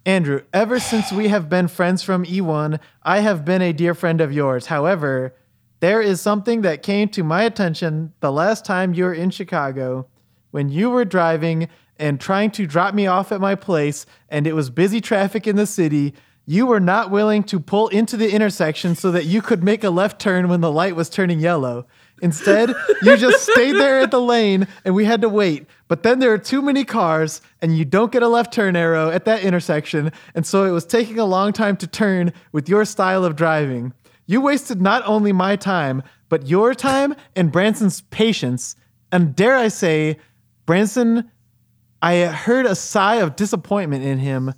Andrew, ever since we have been friends from E1, I have been a dear friend of yours. However, there is something that came to my attention the last time you were in Chicago when you were driving and trying to drop me off at my place, and it was busy traffic in the city. You were not willing to pull into the intersection so that you could make a left turn when the light was turning yellow. Instead, you just stayed there at the lane and we had to wait. But then there are too many cars and you don't get a left turn arrow at that intersection. And so it was taking a long time to turn with your style of driving. You wasted not only my time, but your time and Branson's patience. And dare I say, Branson, I heard a sigh of disappointment in him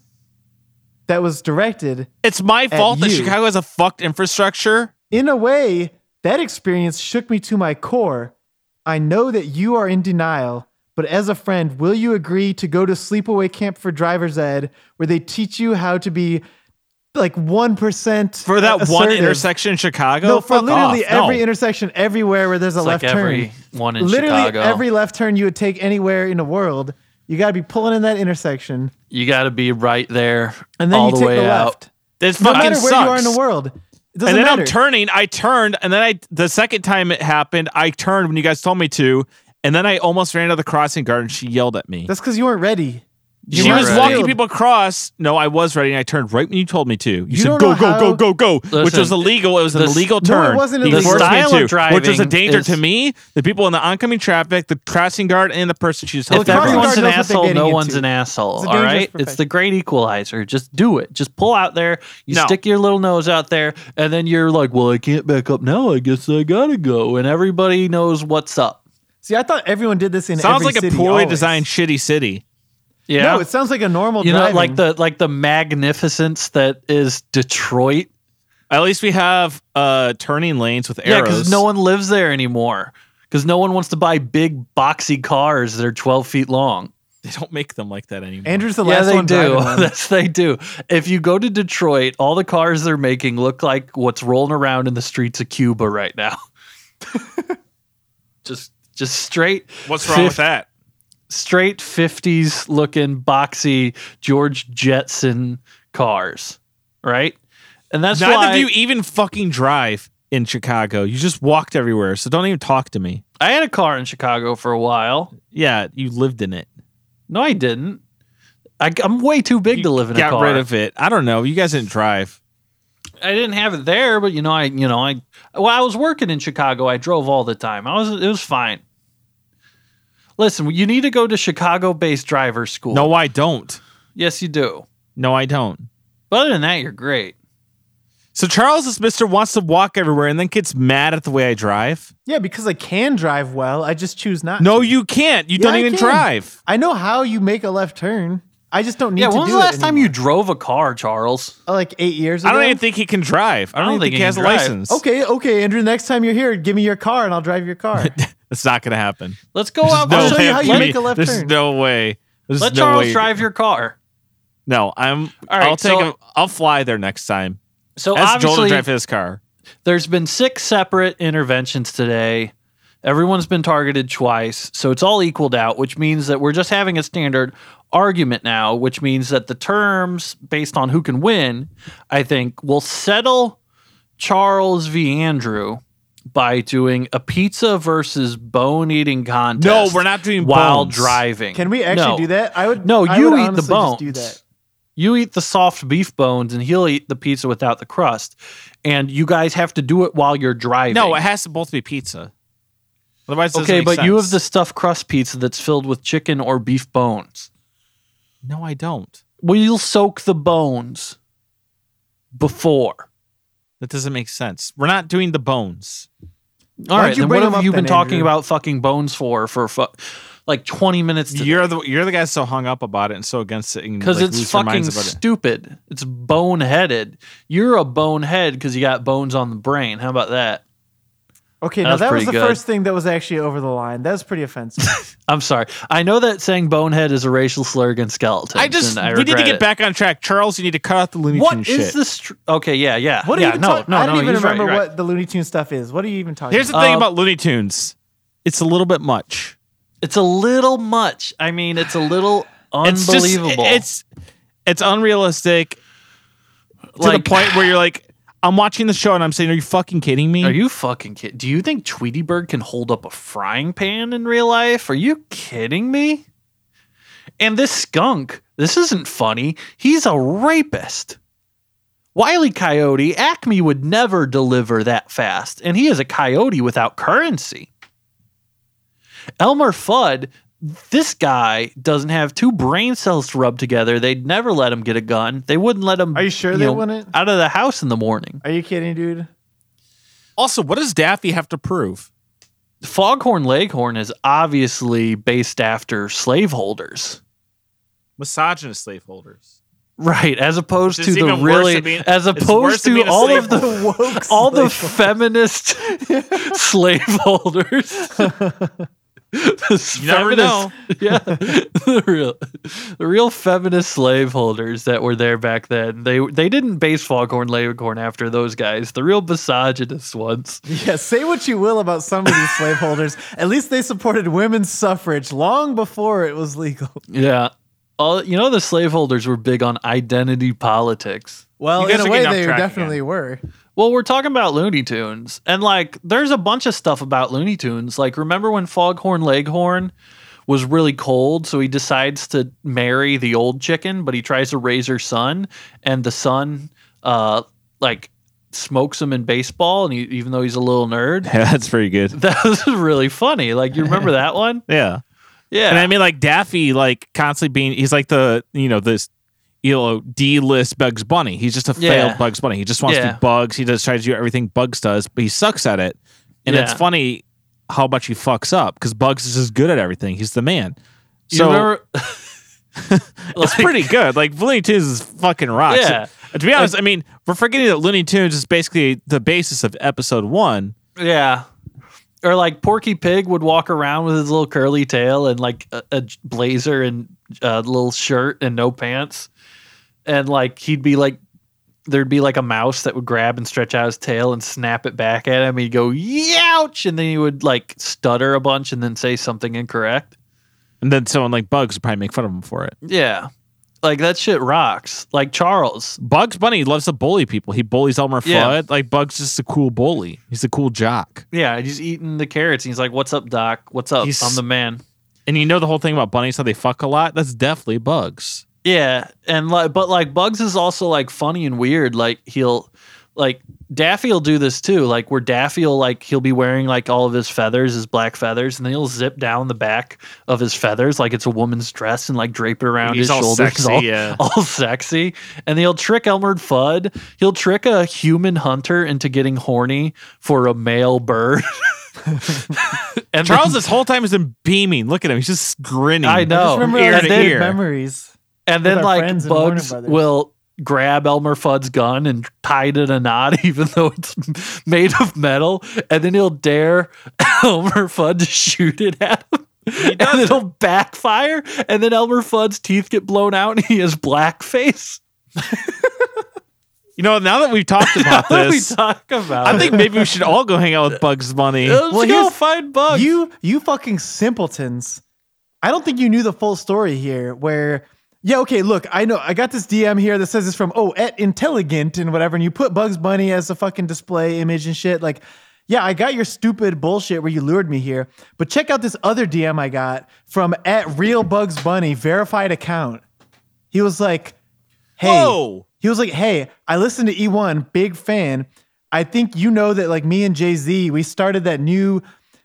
that was directed It's my fault that you. Chicago has a fucked infrastructure. in a way, that experience shook me to my core. I know that you are in denial, but as a friend, will you agree to go to sleepaway camp for driver's ed where they teach you how to be like 1% For that one intersection in Chicago? No, for Fuck literally off. No. every intersection everywhere where there's a It's left like every turn. one in literally Chicago. every left turn you would take anywhere in the world, you got to be pulling in that intersection you got to be right there and then all you the take way the out. left. This No fucking matter where you are in the world. It doesn't and then matter. I'm turning. I turned, and then I the second time it happened, I turned when you guys told me to, and then I almost ran out of the crossing guard, and she yelled at me. That's because you weren't ready. You she was ready. walking people across. No, I was ready, and I turned right when you told me to. You, You said don't go, go, go, go, go, which was illegal. It was an the s- illegal No, it wasn't He illegal. forced me The style to, of which was a danger is- to me, the people in the oncoming traffic, the crossing guard, and the person she was If helping. crossing across. everyone's an knows what they're asshole, getting no into. one's an asshole. It's a all dangerous right, it's the great equalizer. Just do it. Just pull out there. You No. stick your little nose out there, and then you're like, "Well, I can't back up now. I guess I gotta go." And everybody knows what's up. See, I thought everyone did this in Sounds every like a poorly always. designed shitty city. Yeah, No, it sounds like a normal you know, like the like the magnificence that is Detroit. At least we have uh turning lanes with arrows. Yeah, because no one lives there anymore. Because no one wants to buy big boxy cars that are twelve feet long. they don't make them like that anymore. Andrew's the yeah, last they one do. driving one. That's they do. If you go to Detroit, all the cars they're making look like what's rolling around in the streets of Cuba right now. just just straight What's wrong with that? Straight 50s looking boxy George Jetson cars, right? And that's Neither why of you even fucking drive in Chicago. You just walked everywhere, so don't even talk to me. I had a car in Chicago for a while. Yeah, you lived in it. No, I didn't. I, am way too big You to live in a got car. rid of it. I don't know. You guys didn't drive. I didn't have it there, but you know, I you know, I well, I was working in Chicago. I drove all the time. I was it was fine. Listen, you need to go to Chicago-based driver school. No, I don't. yes, you do. No, I don't. But other than that, you're great. So Charles is Mister wants to walk everywhere and then gets mad at the way I drive. yeah, because I can drive well. I just choose not. No, to. you can't. You Yeah, don't I even can. drive. I know how you make a left turn. I just don't need yeah, to when was the last time you drove a car, Charles? Uh, like eight years ago. I don't even think he can drive. I don't, even think, he he has a drive. license. Okay, okay, Andrew. Next time you're here, give me your car and I'll drive your car. That's not gonna happen. Let's go out. I'll show you how you make a left turn. There's turn. no way. There's Let no Charles way. drive your car. No, I'm. All right, I'll take. so- a, I'll fly there next time. So Ask Joel to obviously, drive his car. there's been six separate interventions today. Everyone's been targeted twice, so it's all equaled out, which means that we're just having a standard argument now, which means that the terms based on who can win, I think, will settle Charles v. Andrew by doing a pizza versus bone eating contest. No, we're not doing while bones. driving. Can we actually No. do that? I would. No, you would eat the honestly just Do bones. that. You eat the soft beef bones, and he'll eat the pizza without the crust. And you guys have to do it while you're driving. No, it has to both be pizza. Otherwise, it okay, make but you have the stuffed crust pizza that's filled with chicken or beef bones. No, I don't. Well, you'll soak the bones before. That doesn't make sense. We're not doing the bones. All right, then what have you been talking Andrew? about fucking bones for for fu- like 20 minutes today? You're the you're the guy so hung up about it and so against it because like, it's fucking about it. stupid. It's boneheaded. You're a bonehead because you got bones on the brain. How about that? Okay, That now was that was the good. first thing that was actually over the line. That was pretty offensive. I'm sorry. I know that saying bonehead is a racial slur against skeletons. I just and I we need to get it. back on track. Charles, you need to cut out the Looney What Tune is shit. this? Tr- okay, yeah, yeah. What are yeah, you even no, talking? no, I don't no, even he's right, remember right. what the Looney Tune stuff is. What are you even talking? Here's the thing Uh, about Looney Tunes. It's a little bit much. It's a little much. I mean, it's a little It's unbelievable. just it's it's unrealistic to Like- the point where you're like, I'm watching the show and I'm saying, Are you fucking kidding me? Are you fucking kidding? Do you think Tweety Bird can hold up a frying pan in real life? Are you kidding me? And this skunk, this isn't funny. He's a rapist. Wiley Coyote, Acme would never deliver that fast, and he is a coyote without currency. Elmer Fudd, this guy doesn't have two brain cells to rub together. They'd never let him get a gun. They wouldn't let him. Are you sure they wouldn't? Out of the house in the morning. Are you kidding, dude? also, what does Daffy have to prove? Foghorn Leghorn is obviously based after slaveholders. Misogynist slaveholders. Right, as opposed to the really, being- as opposed than to all of the The woke all the feminist slaveholders. The You never know. Yeah, the real, the real feminist slaveholders that were there back then. They they didn't base Foghorn Leghorn after those guys. The real misogynist ones. Yeah, say what you will about some of these slaveholders. At least they supported women's suffrage long before it was legal. Yeah. All you know, the slaveholders were big on identity politics. Well, in a way, they track definitely were. Well, we're talking about Looney Tunes, and like, there's a bunch of stuff about Looney Tunes. Like, remember when Foghorn Leghorn was really cold, so he decides to marry the old chicken, but he tries to raise her son, and the son, uh, like, smokes him in baseball, and he, even though he's a little nerd, Yeah, that's pretty good. that was really funny. Like, you remember that one? Yeah. Yeah. And I mean, like Daffy, like constantly being, he's like the, you know, this, you know, D list Bugs Bunny. He's just a Yeah. failed Bugs Bunny. He just wants to Yeah. be Bugs. He does try to do everything Bugs does, but he sucks at it. And it's funny how much he fucks up because Bugs is just good at everything. He's the man. You So remember? it's pretty good. Like Looney Tunes is fucking rocks. Yeah. And to be honest, I mean, we're forgetting that Looney Tunes is basically the basis of episode one. Yeah. Or like Porky Pig would walk around with his little curly tail and like a, a blazer and a little shirt and no pants. And like he'd be like, there'd be like a mouse that would grab and stretch out his tail and snap it back at him. He'd go, youch. And then he would like stutter a bunch and then say something incorrect. And then someone like Bugs would probably make fun of him for it. Yeah. Like that shit rocks. Like Charles. Bugs Bunny loves to bully people. He bullies Elmer Yeah. Fudd. Like Bugs is just a cool bully. He's a cool jock. Yeah. He's eating the carrots. And he's like, what's up, Doc? What's up? He's- I'm the man. And you know the whole thing about bunnies how they fuck a lot? That's definitely Bugs. Yeah, and like, but like Bugs is also like funny and weird. Like he'll, like Daffy will do this too. Like where Daffy will like he'll be wearing like all of his feathers, his black feathers, and then he'll zip down the back of his feathers like it's a woman's dress and like drape it around He's his all shoulders, sexy, all, yeah. all sexy. And he'll trick Elmer Fudd. He'll trick a human hunter into getting horny for a male bird. and Charles then- this whole time has been beaming. Look at him. He's just grinning. I know. I just remember ear our to ear. memories. And then like friends Bugs will grab Elmer Fudd's gun and tie it in a knot, even though it's made of metal, and then he'll dare Elmer Fudd to shoot it at him. and it'll backfire, and then Elmer Fudd's teeth get blown out, and he has blackface. You know, now that we've talked about What do we this, talk about? I think maybe we should all go hang out with Bugs Bunny. Let's Well, go here's- find Bugs. You you fucking simpletons. I don't think you knew the full story here where yeah, okay, look, I know I got this DM here that says it's from oh at intelligent and whatever, and you put Bugs Bunny as a fucking display image and shit. Like, yeah, I got your stupid bullshit where you lured me here, but check out this other DM I got from at Real Bugs Bunny verified account. He was like, "Hey, Whoa. he was like, "Hey, I listened to E1, big fan. I think you know that like me and Jay Z, we started that new,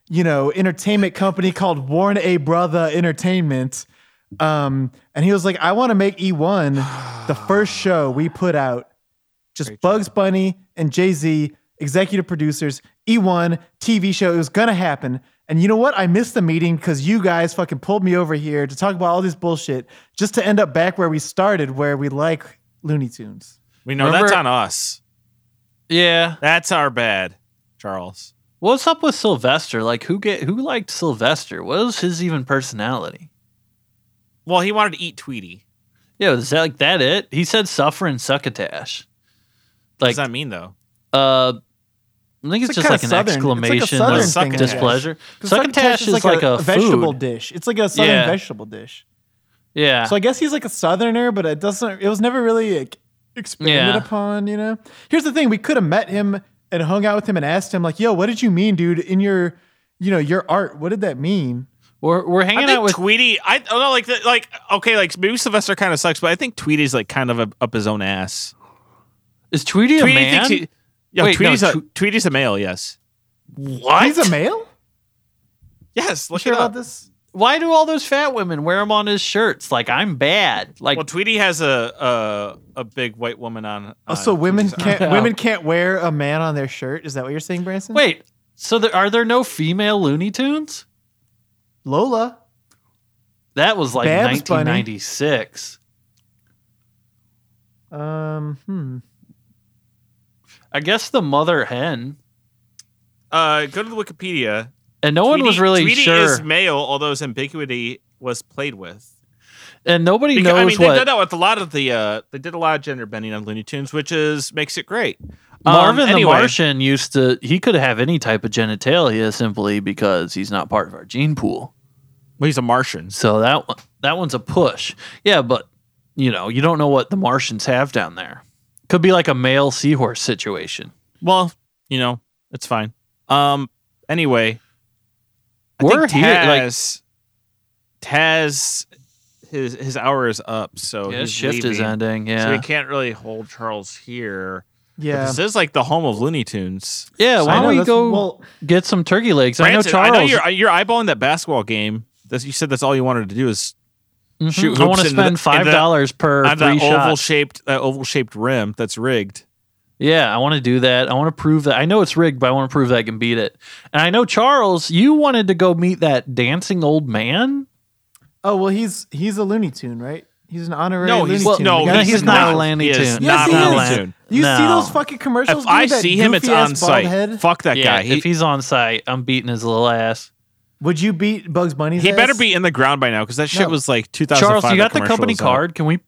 you know, entertainment company called Warren A. Brother Entertainment." Um, and he was like, "I want to make E1 the first show we put out, just Bugs Bunny and Jay Z, executive producers, E1 TV show. It was gonna happen." And you know what? I missed the meeting because you guys fucking pulled me over here to talk about all this bullshit just to end up back where we started, where we like Looney Tunes. We know Remember- that's on us. Yeah. That's our bad, Charles. What's up with Sylvester? Like who get who liked Sylvester? What was his even personality? Well, he wanted to eat Tweety. Yeah, is that like that it? He said suffer and succotash. What Like does that mean, though? uh I think it's, It's just like an southern- it's like exclamation southern of thing, I guess. displeasure. 'Cause Succotash is like, a, vegetable food. dish. It's like a southern Yeah. vegetable dish. Yeah. So I guess he's like a southerner, but it doesn't. It was never really like, expanded Yeah. upon. You know. Here's the thing: we could have met him and hung out with him and asked him like, "Yo, what did you mean, dude? In your, you know, your art, what did that mean?" We're we're I hanging think out with Tweety. I oh, don't know, like, the, like okay, like maybe Sylvester kind of sucks, but I think Tweety's like kind of a, up his own ass. Is Tweety a man? he, yeah, Wait, no, Tweety's, a, Tw- Tweety's a male. Yes. what? He's a male. Yes. You Look sure about this? Why do all those fat women wear him on his shirts? Like I'm bad. Like Well, Tweety has a a, a big white woman on. Oh, on so women can't Yeah. women can't wear a man on their shirt? Is that what you're saying, Branson? wait. So there, are there no female Looney Tunes? Lola. That was like Babs Bunny. 1996. Um, hmm. I guess the mother hen. Uh, go to the Wikipedia. And no one was Tweety- really Tweety sure. is male, although his ambiguity was played with. and nobody Because, knows I mean, they what did that with a lot of the. Uh, they did a lot of gender bending on Looney Tunes, which is makes it great. Um, Marvin anyway, the Martian used to. He could have any type of genitalia simply because he's not part of our gene pool. Well, he's a Martian. So that one, that one's a push. Yeah, but you know, you don't know what the Martians have down there. Could be like a male seahorse situation. Well, you know, it's fine. Um. Anyway, I We're think here, like- Taz, Taz, his his hour is up, so yeah, he's shift is leaving. ending. So Yeah, we can't really hold Charles here. But Yeah. This is like the home of Looney Tunes. yeah. I Why don't we go well- get some turkey legs? I know Branson, Charles. I know you're you're eyeballing that basketball game. That's, you said that's all you wanted to do is Mhm. shoot I want to hoops into the- spend five dollars per have three that oval shots. shaped that oval shaped rim that's rigged. Yeah, I want to do that. I want to prove that. I know it's rigged, but I want to prove that I can beat it. And I know Charles, you wanted to go meet that dancing old man. Oh well, he's he's a Looney Tune, right? He's an honorary No, he's Tune. no, he's, he's not, not. a Looney Tune. Yes, not he a is. Looney Tune. You see those fucking commercials? If I dude? That see him, it's on site. head? Fuck that Yeah, guy. He, if he's on site, I'm beating his little ass. Would you beat Bugs Bunny's? he better be in the ground by now because that shit No. was like 2005. Charles, you got the commercial company was out. card? Can we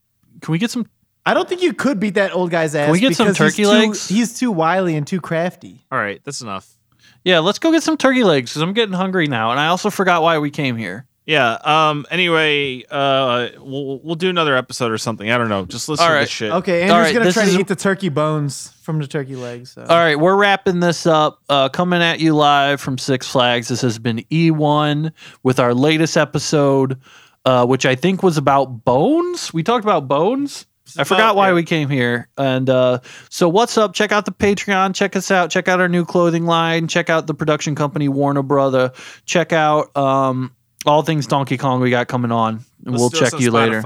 can we get some I don't think you could beat that old guy's ass. Can we get some turkey he's too- legs? He's too wily and too crafty. All right, that's enough. Yeah, let's go get some turkey legs because I'm getting hungry now, and I also forgot why we came here. Yeah. Um. Anyway, uh, we'll we'll do another episode or something. I don't know. Just listen All to right. this shit. Okay, Andrew's right, gonna this try is- to eat the turkey bones from the turkey legs. So. All right, we're wrapping this up. Uh, coming at you live from Six Flags. This has been E1 with our latest episode, uh, which I think was about bones. We talked about bones. I forgot why we came here. And uh, so, what's up? Check out the Patreon. Check us out. Check out our new clothing line. Check out the production company Warner Brother. Check out um, all things Donkey Kong we got coming on. And we'll check you later.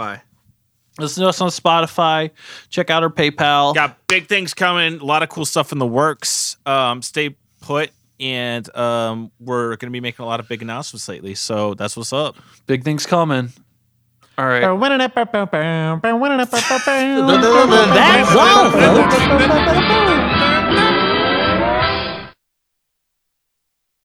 Listen to us on Spotify. Check out our PayPal. Got big things coming. A lot of cool stuff in the works. Um, stay put, and um, we're going to be making a lot of big announcements lately. So that's what's up. Big things coming. All right. That's That's all, folks.